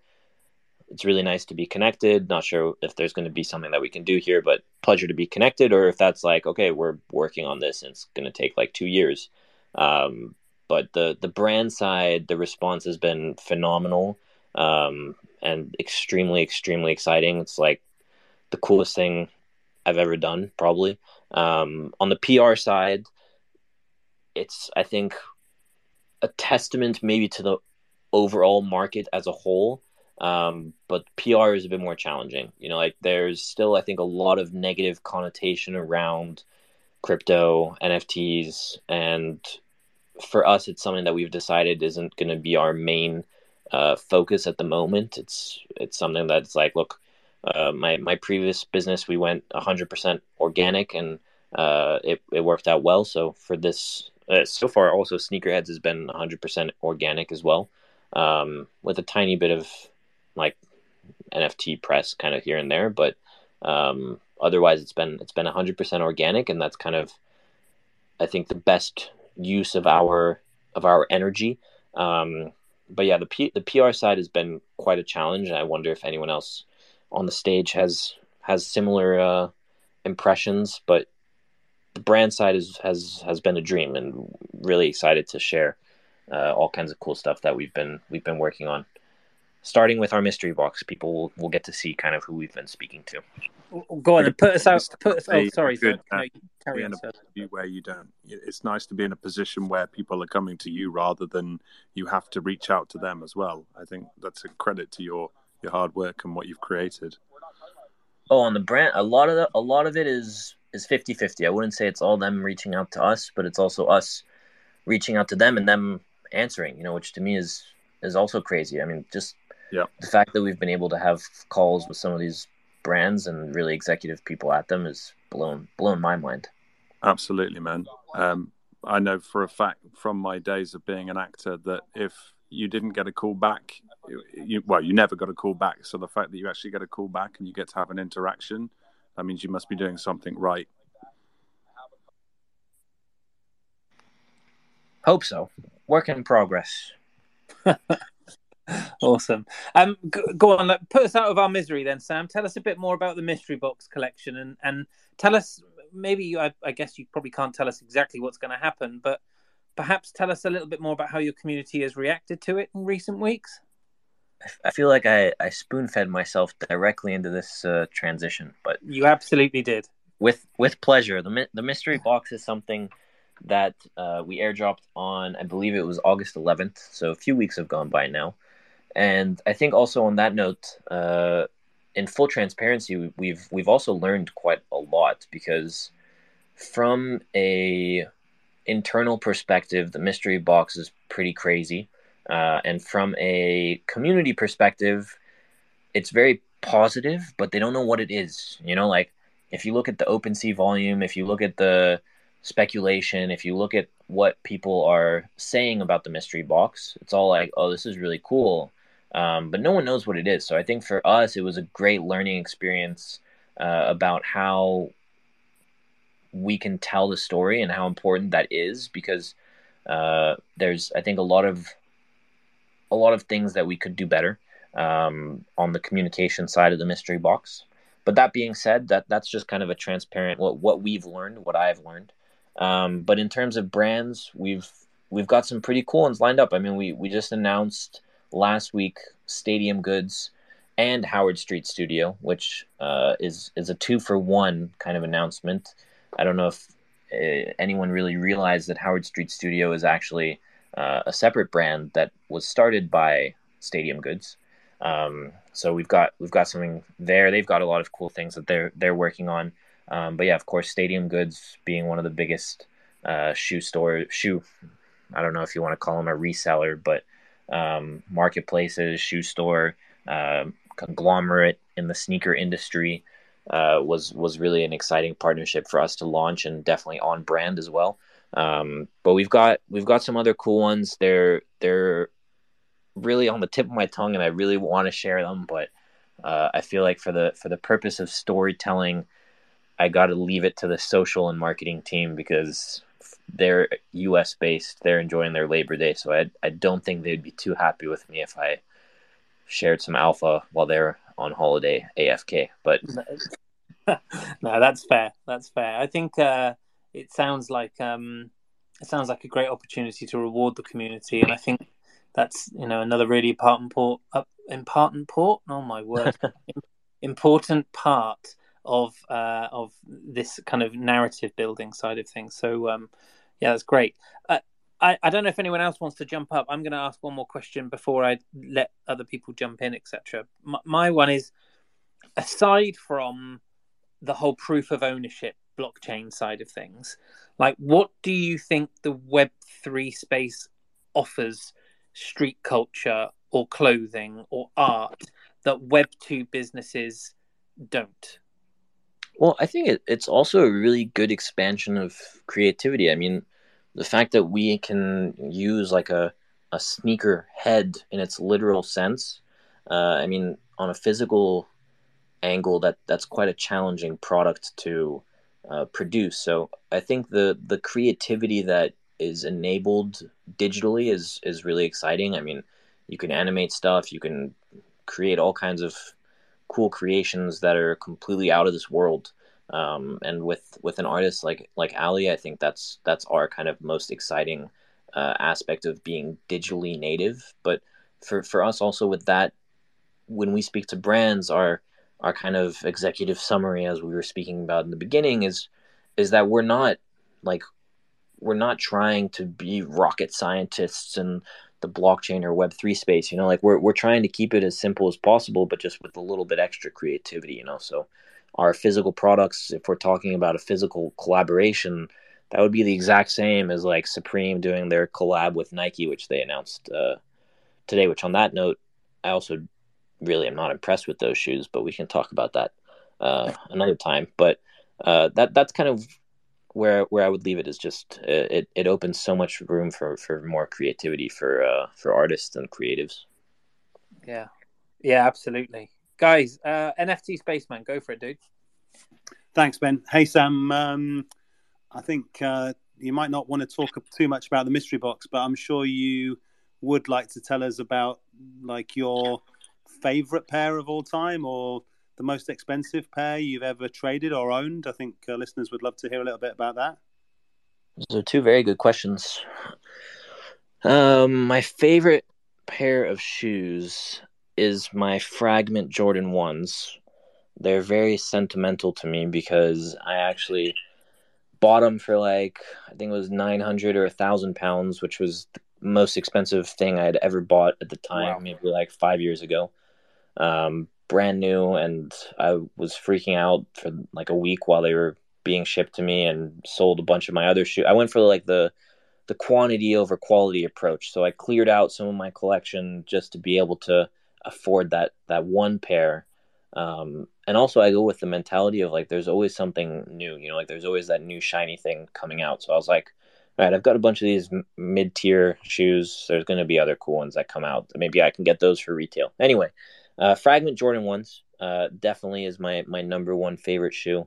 it's really nice to be connected. Not sure if there's going to be something that we can do here, but pleasure to be connected, or if that's like, okay, we're working on this and it's going to take like two years. Um, but the the brand side, the response has been phenomenal um, and extremely, extremely exciting. It's like the coolest thing I've ever done, probably. Um, on the PR side, it's I think a testament maybe to the overall market as a whole. Um, but PR is a bit more challenging. You know, like there's still, I think, a lot of negative connotation around crypto, NFTs, and for us, it's something that we've decided isn't going to be our main uh, focus at the moment. It's it's something that's like, look, uh, my my previous business, we went 100% organic, and uh, it it worked out well. So for this, uh, so far, also sneakerheads has been 100% organic as well um, with a tiny bit of like NFT press kind of here and there, but um, otherwise it's been it's been 100% organic, and that's kind of I think the best use of our of our energy. Um, but yeah, the P, the PR side has been quite a challenge, and I wonder if anyone else on the stage has has similar uh, impressions. But the brand side is, has has been a dream, and really excited to share uh, all kinds of cool stuff that we've been we've been working on. Starting with our mystery box, people will, will get to see kind of who we've been speaking to. Go on and put us out. Put us, oh, sorry, good. No, carry on, where you don't. It's nice to be in a position where people are coming to you rather than you have to reach out to them as well. I think that's a credit to your your hard work and what you've created. Oh, on the brand, a lot of the, a lot of it is is 50-50. I wouldn't say it's all them reaching out to us, but it's also us reaching out to them and them answering, you know, which to me is is also crazy. I mean, just yeah. the fact that we've been able to have calls with some of these brands and really executive people at them is blown blown my mind. Absolutely, man. Um, I know for a fact from my days of being an actor that if you didn't get a call back, you, well, you never got a call back. So the fact that you actually get a call back and you get to have an interaction, that means you must be doing something right. Hope so work in progress. [laughs] awesome. Um, go on, put us out of our misery then, Sam. Tell us a bit more about the mystery box collection, and and tell us maybe I, I guess you probably can't tell us exactly what's going to happen, but perhaps tell us a little bit more about how your community has reacted to it in recent weeks. I feel like I, I spoon fed myself directly into this uh, transition, but you absolutely did with with pleasure. the The mystery box is something that uh, we airdropped on, I believe it was August 11th. So a few weeks have gone by now. And I think also on that note, uh, in full transparency, we've we've also learned quite a lot because from a internal perspective, the mystery box is pretty crazy, uh, and from a community perspective, it's very positive, but they don't know what it is. You know, like if you look at the OpenSea volume, if you look at the speculation, if you look at what people are saying about the mystery box, it's all like, oh, this is really cool. Um, but no one knows what it is. So I think for us, it was a great learning experience uh, about how we can tell the story and how important that is because uh, there's, I think, a lot of a lot of things that we could do better um, on the communication side of the mystery box. But that being said, that that's just kind of a transparent what what we've learned, what I've learned. Um, but in terms of brands, we've we've got some pretty cool ones lined up. I mean, we we just announced last week Stadium Goods and Howard Street Studio, which uh, is is a two for one kind of announcement. I don't know if uh, anyone really realized that Howard Street Studio is actually uh, a separate brand that was started by Stadium Goods. Um, so we've got we've got something there. They've got a lot of cool things that they're they're working on. Um, but yeah, of course, Stadium Goods being one of the biggest uh, shoe store shoe. I don't know if you want to call them a reseller, but um, marketplaces, shoe store, uh, conglomerate in the sneaker industry uh, was was really an exciting partnership for us to launch and definitely on brand as well. Um, but we've got we've got some other cool ones. They're they're really on the tip of my tongue, and I really want to share them. But uh, I feel like for the for the purpose of storytelling, I got to leave it to the social and marketing team because they're U.S. based. They're enjoying their Labor Day, so I I don't think they'd be too happy with me if I shared some alpha while they're on holiday AFK. But [laughs] no, that's fair. That's fair. I think uh, it sounds like um, it sounds like a great opportunity to reward the community, and I think that's you know another really important port. Uh, important port. Oh my word! [laughs] important part of uh, of this kind of narrative building side of things. So um, yeah, that's great. Uh, I, I don't know if anyone else wants to jump up. I'm going to ask one more question before I let other people jump in, etc. My, my one is aside from the whole proof of ownership blockchain side of things, like what do you think the Web three space offers street culture or clothing or art that Web two businesses don't? Well, I think it, it's also a really good expansion of creativity. I mean, the fact that we can use like a, a sneaker head in its literal sense, uh, I mean, on a physical angle, that that's quite a challenging product to uh, produce. So I think the the creativity that is enabled digitally is is really exciting. I mean, you can animate stuff, you can create all kinds of cool creations that are completely out of this world. Um, and with with an artist like like Ali, I think that's that's our kind of most exciting uh, aspect of being digitally native. But for for us also with that, when we speak to brands, our our kind of executive summary, as we were speaking about in the beginning, is is that we're not like we're not trying to be rocket scientists and the blockchain or web3 space you know like we're, we're trying to keep it as simple as possible but just with a little bit extra creativity you know so our physical products if we're talking about a physical collaboration that would be the exact same as like supreme doing their collab with nike which they announced uh, today which on that note i also really am not impressed with those shoes but we can talk about that uh, another time but uh, that that's kind of where where I would leave it is just uh, it it opens so much room for for more creativity for uh for artists and creatives. Yeah, yeah, absolutely, guys. Uh, NFT Spaceman, go for it, dude. Thanks, Ben. Hey, Sam. Um, I think uh, you might not want to talk too much about the mystery box, but I'm sure you would like to tell us about like your favorite pair of all time or the most expensive pair you've ever traded or owned? I think uh, listeners would love to hear a little bit about that. Those are two very good questions. Um, my favorite pair of shoes is my Fragment Jordan 1s. They're very sentimental to me because I actually bought them for like I think it was nine hundred or a thousand pounds, which was the most expensive thing I had ever bought at the time, Wow. maybe like five years ago. Um, brand new, and I was freaking out for like a week while they were being shipped to me, and sold a bunch of my other shoes. I went for like the the quantity over quality approach, so I cleared out some of my collection just to be able to afford that that one pair. Um, and also, I go with the mentality of like, there's always something new, you know, like there's always that new shiny thing coming out. So I was like, all right, I've got a bunch of these mid tier shoes. There's going to be other cool ones that come out. Maybe I can get those for retail. Anyway, uh, Fragment Jordan ones uh, definitely is my my number one favorite shoe,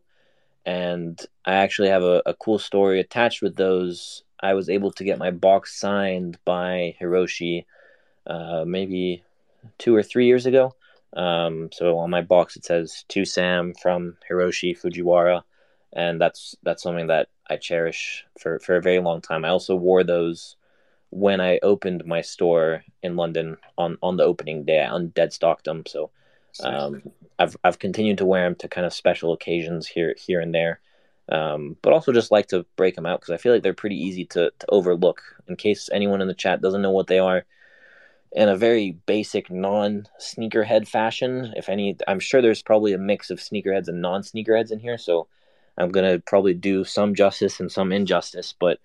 and I actually have a, a cool story attached with those. I was able to get my box signed by Hiroshi, uh, maybe two or three years ago. Um, so on my box it says to Sam from Hiroshi Fujiwara, and that's that's something that I cherish for for a very long time. I also wore those when I opened my store in London on on the opening day. I undead stocked them, so um, I've I've continued to wear them to kind of special occasions here here and there. Um, but also just like to break them out because I feel like they're pretty easy to, to overlook. In case anyone in the chat doesn't know what they are, in a very basic non sneakerhead fashion. If any, I'm sure there's probably a mix of sneakerheads and non sneakerheads in here, so I'm gonna probably do some justice and some injustice. But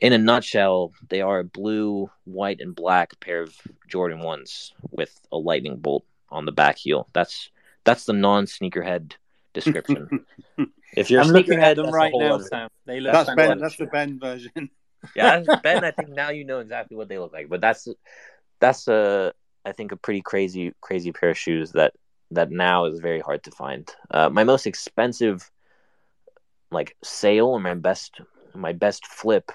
in a nutshell, they are a blue, white, and black pair of Jordan ones with a lightning bolt on the back heel. That's that's the non sneakerhead description. [laughs] if you're a I'm looking sneakerhead, at them right now, other- Sam. They look That's Ben. That's the Ben version. yeah, [laughs] Ben. I think now you know exactly what they look like. But that's that's a I think a pretty crazy crazy pair of shoes that that now is very hard to find. Uh, my most expensive like sale or my best my best flip.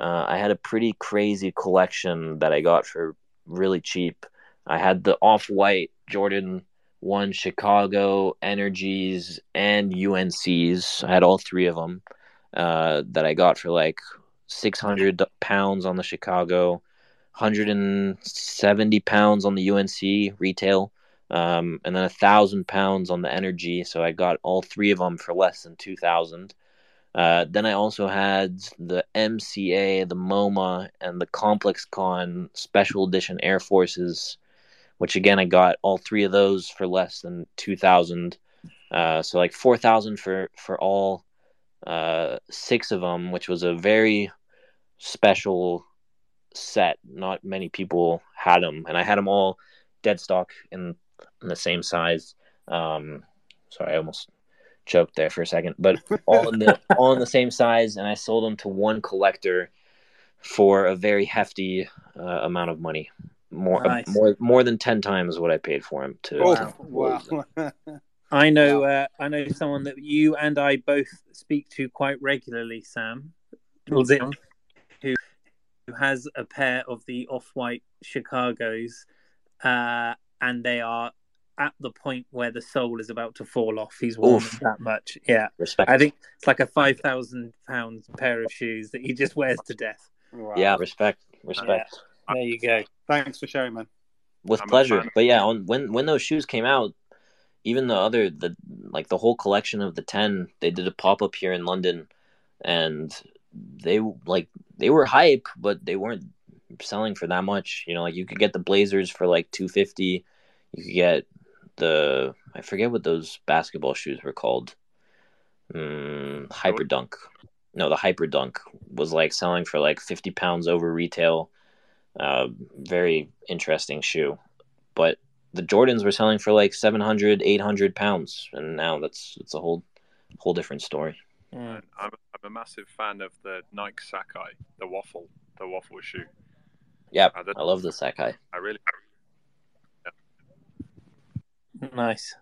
Uh, I had a pretty crazy collection that I got for really cheap. I had the off white Jordan one Chicago Energies and UNCs. I had all three of them uh, that I got for like 600 pounds on the Chicago, 170 pounds on the UNC retail, um, and then a thousand pounds on the Energy. So I got all three of them for less than 2,000. Uh, then I also had the MCA, the MoMA, and the Complex Con Special Edition Air Forces, which again I got all three of those for less than 2,000. Uh, so like 4,000 for for all uh, six of them, which was a very special set. Not many people had them, and I had them all dead stock in, in the same size. Um, sorry, I almost choked there for a second, but all in the [laughs] all in the same size, and I sold them to one collector for a very hefty uh, amount of money. More, Nice. more, more than ten times what I paid for him. To Oh, Wow. wow. [laughs] I know. Uh, I know someone that you and I both speak to quite regularly, Sam, who who has a pair of the off-white Chicago's, uh, and they are at the point where the sole is about to fall off. He's worn Oof. that much. Yeah, respect. I think it's like a five thousand pound pair of shoes that he just wears to death. Wow. yeah, respect, respect. There you go. Thanks for sharing, man. with I'm pleasure but yeah on when when those shoes came out even the other the like the whole collection of the 10 they did a pop-up here in london and they like they were hype but they weren't selling for that much you know like you could get the blazers for like 250 you could get the i forget what those basketball shoes were called mm, hyper dunk no the hyper dunk was like selling for like 50 pounds over retail uh, very interesting shoe but the Jordans were selling for like 700, 800 pounds, and now that's it's a whole whole different story. Mm. I'm, I'm a massive fan of the Nike Sacai, the waffle, the waffle shoe. Yeah, Uh, I love the Sacai. I really, Nice.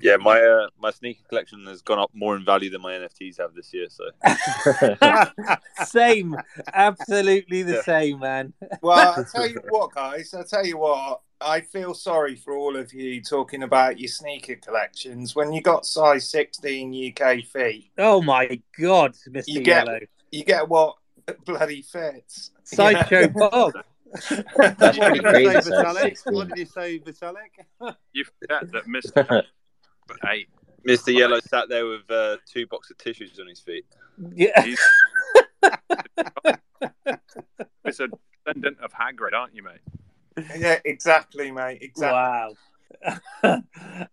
Yeah, my uh, my sneaker collection has gone up more in value than my NFTs have this year. So [laughs] same, absolutely the Yeah. same, man. Well, I [laughs] tell you what, guys. I tell you what. I feel sorry for all of you talking about your sneaker collections. When you got size 16 UK feet, Oh my god, Mr. You get- Yellow. you get what bloody fits. Sideshow Bob. [laughs] [laughs] That's what pretty did you crazy, say, size Vitalik? 16. What did you say, Vitalik? you forget that Mr. eight Mr. Yellow sat there with uh, two box of tissues on his feet. Yeah. He's- it's [laughs] a descendant of Hagrid, aren't you, mate? Yeah, exactly, mate. Exactly. Wow.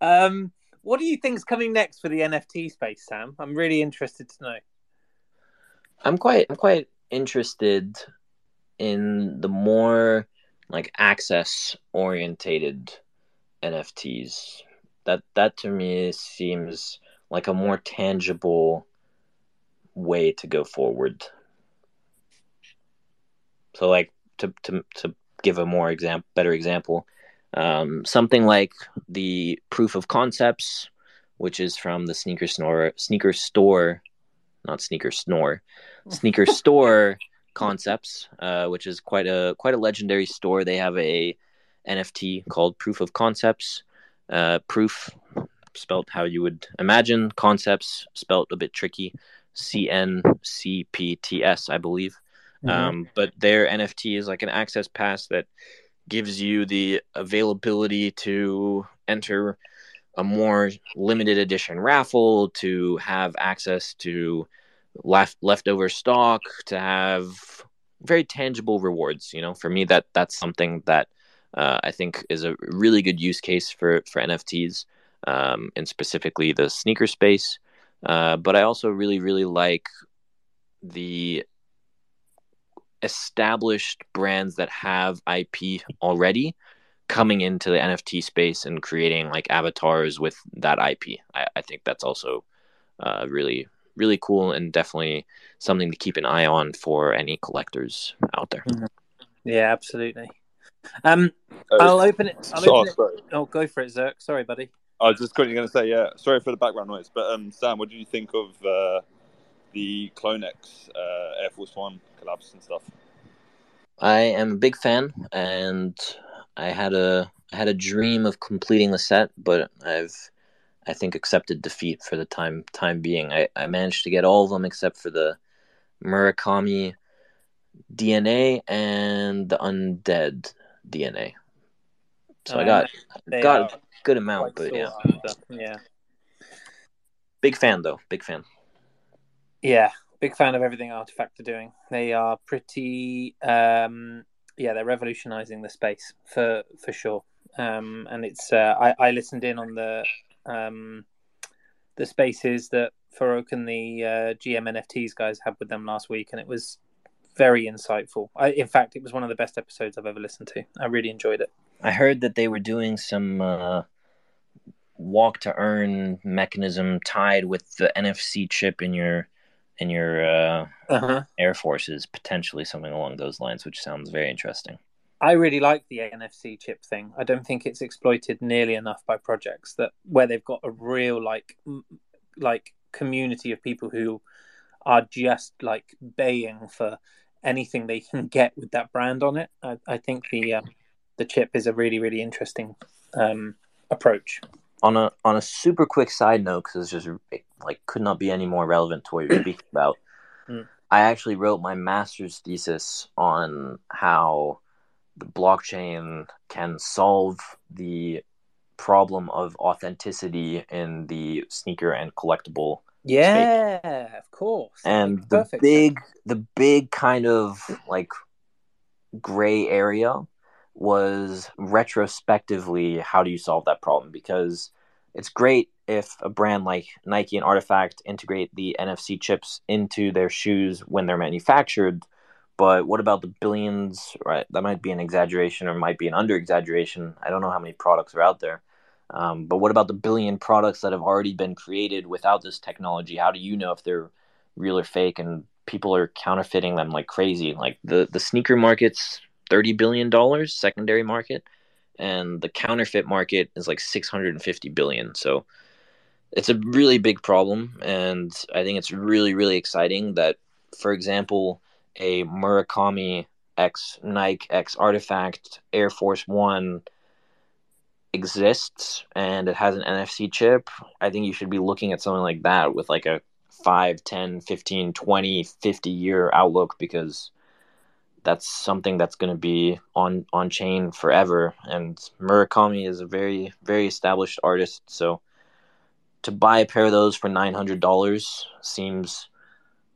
[laughs] um, what do you think's coming next for the NFT space, Sam? I'm really interested to know. I'm quite I'm quite interested in the more like access orientated NFTs. That that to me seems like a more tangible way to go forward. So like to to to give a more example better example, um, something like the proof of concepts, which is from the sneaker snore sneaker store, not sneaker snore, [laughs] sneaker store concepts, uh, which is quite a quite a legendary store. They have a NFT called Proof of Concepts. Uh, proof spelt how you would imagine. Concepts spelt a bit tricky. C N C P T S, I believe. Um, but their NFT is like an access pass that gives you the availability to enter a more limited edition raffle, to have access to left leftover stock, to have very tangible rewards. You know, for me, that that's something that uh, I think is a really good use case for for NFTs, um, and specifically the sneaker space. Uh, but I also really really like the established brands that have IP already coming into the NFT space and creating like avatars with that IP. I, I think that's also uh, really, really cool and definitely something to keep an eye on for any collectors out there. Yeah, absolutely. Um, Uh, I'll open it. I'll so- open it. Oh, go for it, Zerk. Sorry, buddy. I was just quickly going to say, yeah, sorry for the background noise, but um, Sam, what did you think of uh, the Clonex uh, Air Force One collabs and stuff? I am a big fan, and I had a I had a dream of completing the set, but I've I think accepted defeat for the time time being. I, I managed to get all of them except for the Murakami DNA and the Undead DNA. So I got Uh, got a good amount, but yeah, yeah, big fan though, big fan. yeah. Big fan of everything Artifact are doing. They are pretty. Um, yeah, they're revolutionizing the space for for sure. Um, and it's uh, I, I listened in on the um, the spaces that Farouk and the uh, GM NFTs guys had with them last week, and it was very insightful. I, in fact, it was one of the best episodes I've ever listened to. I really enjoyed it. I heard that they were doing some uh, walk to earn mechanism tied with the NFC chip in your in your uh, Uh-huh. air forces, potentially something along those lines, which sounds very interesting. I really like the NFC chip thing. I don't think it's exploited nearly enough by projects that where they've got a real like like community of people who are just like baying for anything they can [laughs] get with that brand on it. I, I think the um, the chip is a really really interesting um, approach. On a on a super quick side note, because it's just it, like could not be any more relevant to what you're speaking about. Mm. I actually wrote my master's thesis on how the blockchain can solve the problem of authenticity in the sneaker and collectible Yeah, of course. And the perfect big the big kind of like gray area was retrospectively how do you solve that problem? Because it's great if a brand like Nike and Artifact integrate the NFC chips into their shoes when they're manufactured but what about the billions right? That might be an exaggeration or might be an under exaggeration i don't know how many products are out there. Um, but what about the billion products that have already been created without this technology? How do you know if they're real or fake? And people are counterfeiting them like crazy. Like the the sneaker market's 30 billion dollars secondary market and the counterfeit market is like 650 billion. So it's a really big problem and i think it's really really exciting that for example a murakami x nike x artifact air force one exists and it has an nfc chip. I think you should be looking at something like that with like a 5 10 15 20 50 year outlook because that's something that's going to be on on chain forever. And murakami is a very very established artist so to buy a pair of those for nine hundred dollars seems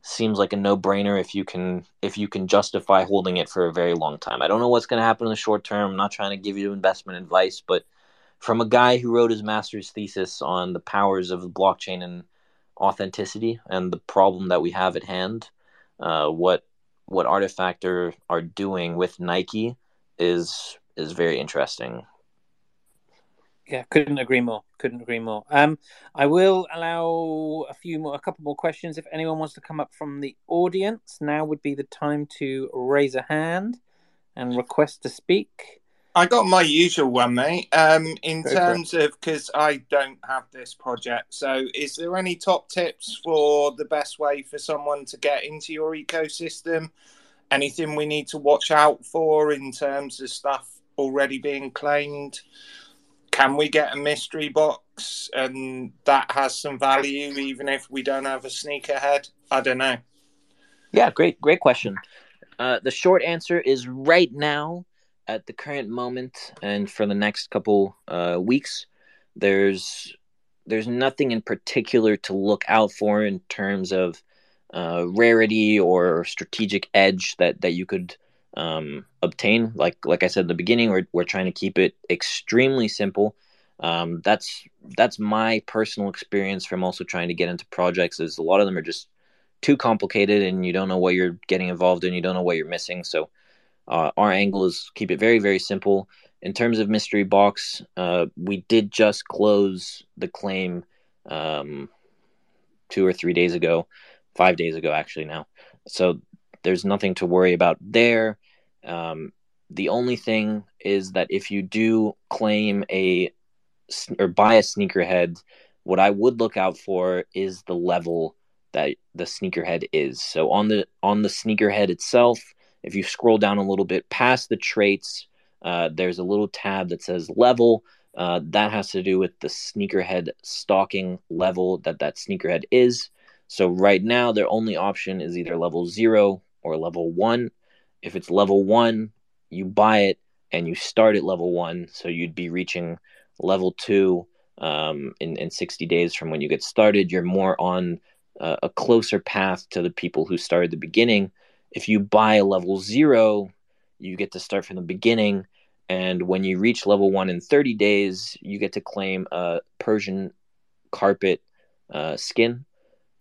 seems like a no brainer if you can if you can justify holding it for a very long time. I don't know what's going to happen in the short term. I'm not trying to give you investment advice, but from a guy who wrote his master's thesis on the powers of the blockchain and authenticity and the problem that we have at hand, uh, what what Artifactor are doing with Nike is is very interesting. Yeah, couldn't agree more. Couldn't agree more. Um, I will allow a few more, a couple more questions. If anyone wants to come up from the audience, now would be the time to raise a hand and request to speak. I got my usual one, mate. Um, in Go terms of because I don't have this project, so is there any top tips for the best way for someone to get into your ecosystem? Anything we need to watch out for in terms of stuff already being claimed? Can we get a mystery box and that has some value even if we don't have a sneakerhead? I don't know. Yeah, great, great question. Uh, the short answer is right now at the current moment and for the next couple uh, weeks, there's there's nothing in particular to look out for in terms of uh, rarity or strategic edge that that you could um, obtain. Like like I said in the beginning, we're we're trying to keep it extremely simple. Um, that's that's my personal experience from also trying to get into projects. Is a lot of them are just too complicated, and you don't know what you're getting involved in. You don't know what you're missing. So uh, our angle is keep it very, very simple. In terms of mystery box, uh, we did just close the claim um, two or three days ago, five days ago, actually, now. So there's nothing to worry about there. Um, the only thing is that if you do claim a or buy a sneakerhead, what I would look out for is the level that the sneakerhead is. So on the on the sneakerhead itself, if you scroll down a little bit past the traits, uh, there's a little tab that says level. Uh, that has to do with the sneakerhead staking level that that sneakerhead is. So right now, their only option is either level zero or level one. If it's level one, you buy it and you start at level one. So you'd be reaching level two um, in, in 60 days from when you get started. You're more on uh, a closer path to the people who started the beginning if you buy level zero, you get to start from the beginning. And when you reach level one in 30 days, you get to claim a Persian carpet uh, skin,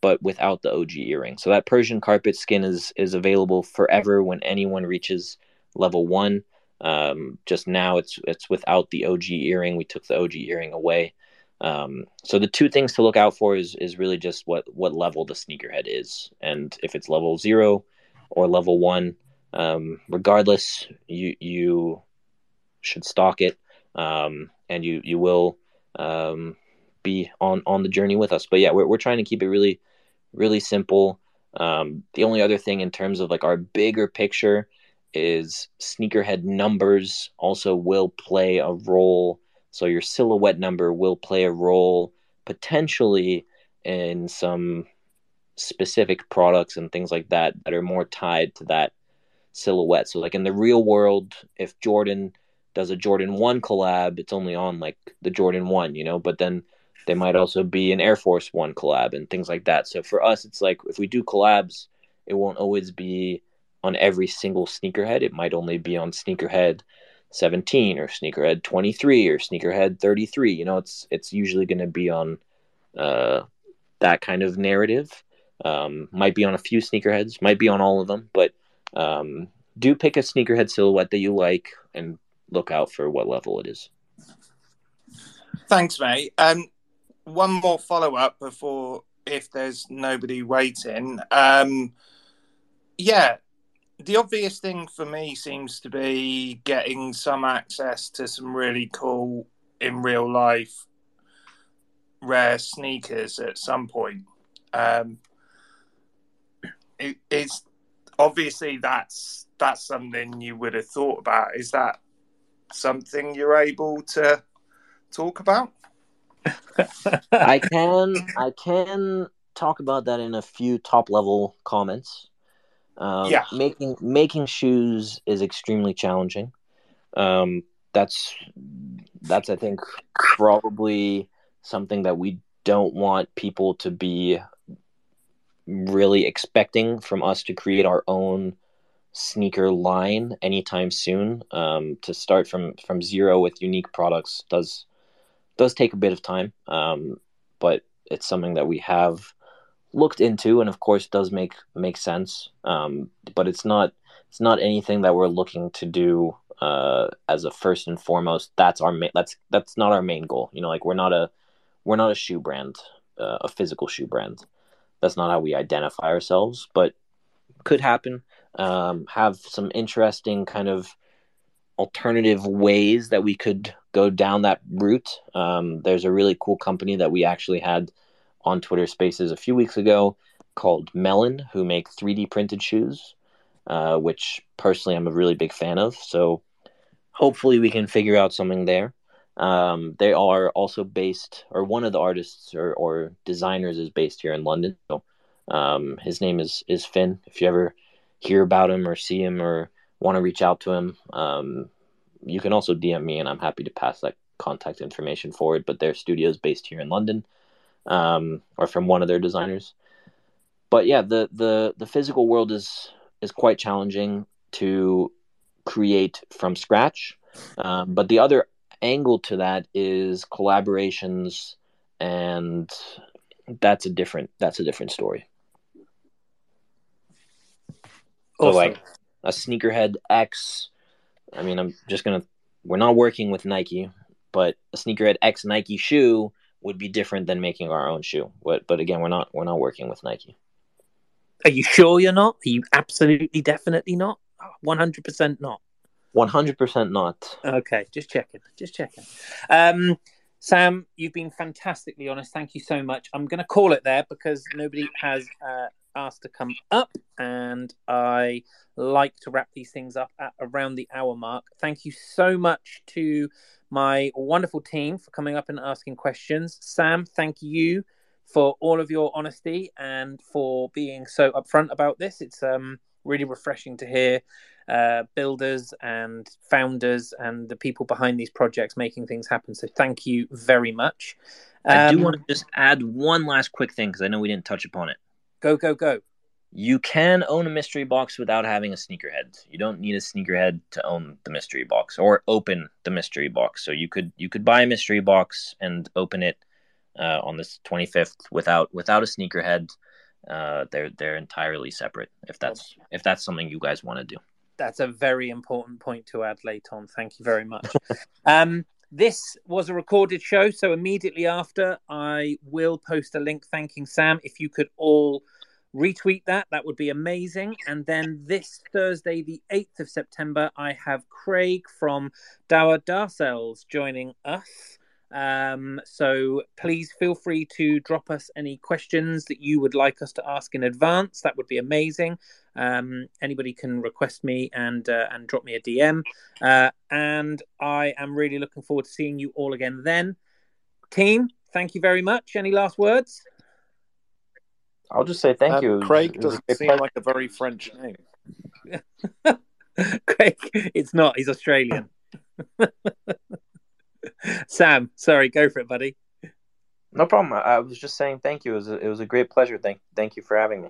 but without the OG earring. So that Persian carpet skin is is available forever when anyone reaches level one. Um, just now, it's it's without the OG earring. We took the OG earring away. Um, so the two things to look out for is is really just what what level the sneakerhead is, and if it's level zero, or level one. Um, regardless, you you should stake it, um, and you you will um, be on on the journey with us. But yeah, we're we're trying to keep it really really simple. Um, the only other thing in terms of like our bigger picture is sneakerhead numbers also will play a role. So your silhouette number will play a role potentially in some specific products and things like that that are more tied to that silhouette. So like in the real world, if Jordan does a Jordan 1 collab, it's only on like the Jordan 1, you know, but then they might also be an Air Force 1 collab and things like that. So for us it's like if we do collabs, it won't always be on every single sneakerhead. It might only be on sneakerhead 17 or sneakerhead 23 or sneakerhead 33. You know, it's it's usually going to be on uh that kind of narrative um, might be on a few sneakerheads, might be on all of them, but um, do pick a sneakerhead silhouette that you like and look out for what level it is. Thanks, mate. Um, one more follow up before, if there's nobody waiting. Um, yeah, the obvious thing for me seems to be getting some access to some really cool in real life rare sneakers at some point. Um, it, it's obviously that's that's something you would have thought about. Is that something you're able to talk about? [laughs] I can I can talk about that in a few top level comments. Um, yeah, making making shoes is extremely challenging. Um, that's that's I think probably something that we don't want people to be really expecting from us to create our own sneaker line anytime soon. Um, to start from from zero with unique products does does take a bit of time, um, but it's something that we have looked into, and of course does make make sense. Um, but it's not it's not anything that we're looking to do uh, as a first and foremost. That's our main. That's that's not our main goal. You know, like we're not a we're not a shoe brand, uh, a physical shoe brand. That's not how we identify ourselves, but could happen. Um, have some interesting kind of alternative ways that we could go down that route. Um, there's a really cool company that we actually had on Twitter Spaces a few weeks ago called Melon, who make 3D printed shoes, uh, which personally I'm a really big fan of. So hopefully we can figure out something there. Um, they are also based, or one of the artists or, or designers is based here in London. So um, his name is is Finn. If you ever hear about him or see him or want to reach out to him, um, you can also DM me, and I'm happy to pass that contact information forward. But their studio is based here in London, um, or from one of their designers. But yeah, the the the physical world is is quite challenging to create from scratch. Um, but the other angle to that is collaborations, and that's a different that's a different story. Awesome. So like a sneakerhead X. I mean, I'm just gonna. We're not working with Nike, but a sneakerhead X Nike shoe would be different than making our own shoe. But but again, we're not we're not working with Nike. Are you sure you're not? Are you absolutely definitely not? One hundred percent not. One hundred percent not. Okay, just checking. Just checking. Um, Sam, you've been fantastically honest. Thank you so much. I'm going to call it there because nobody has uh, asked to come up, and I like to wrap these things up at around the hour mark. Thank you so much to my wonderful team for coming up and asking questions. Sam, thank you for all of your honesty and for being so upfront about this. It's um, really refreshing to hear uh, builders and founders and the people behind these projects making things happen. So thank you very much. Um, I do um, want to just add one last quick thing because I know we didn't touch upon it. Go, go, go. You can own a mystery box without having a sneakerhead. You don't need a sneakerhead to own the mystery box or open the mystery box. So you could you could buy a mystery box and open it uh, on this 25th without without a sneakerhead. Uh, they're they're entirely separate. If that's if that's something you guys want to do. That's a very important point to add, late on. Thank you very much. [laughs] um, this was a recorded show, so immediately after, I will post a link thanking Sam. If you could all retweet that, that would be amazing. And then this Thursday, the 8th of September, I have Craig from Dour Darcels joining us. Um, so please feel free to drop us any questions that you would like us to ask in advance. That would be amazing. Um, anybody can request me and uh, and drop me a DM. Uh, and I am really looking forward to seeing you all again then. Team, thank you very much. Any last words? I'll just say thank um, you. Craig doesn't seem like a very French name. [laughs] [laughs] Craig, it's not. He's Australian. [laughs] Sam, sorry, go for it, buddy. No problem. I was just saying thank you. It was a, it was a great pleasure. Thank thank you for having me.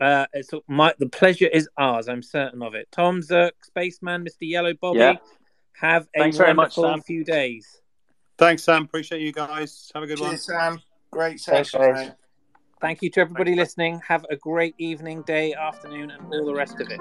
Uh, it's my the pleasure is ours. I'm certain of it. Tom Zerk, Spaceman, Mr. Yellow Bobby, yeah. have a Thanks wonderful much, few days. Thanks, Sam. Appreciate you guys. Have a good Cheers, one, Sam. Great session. Thanks, Thank you to everybody listening. Have a great evening, day, afternoon, and all the rest of it.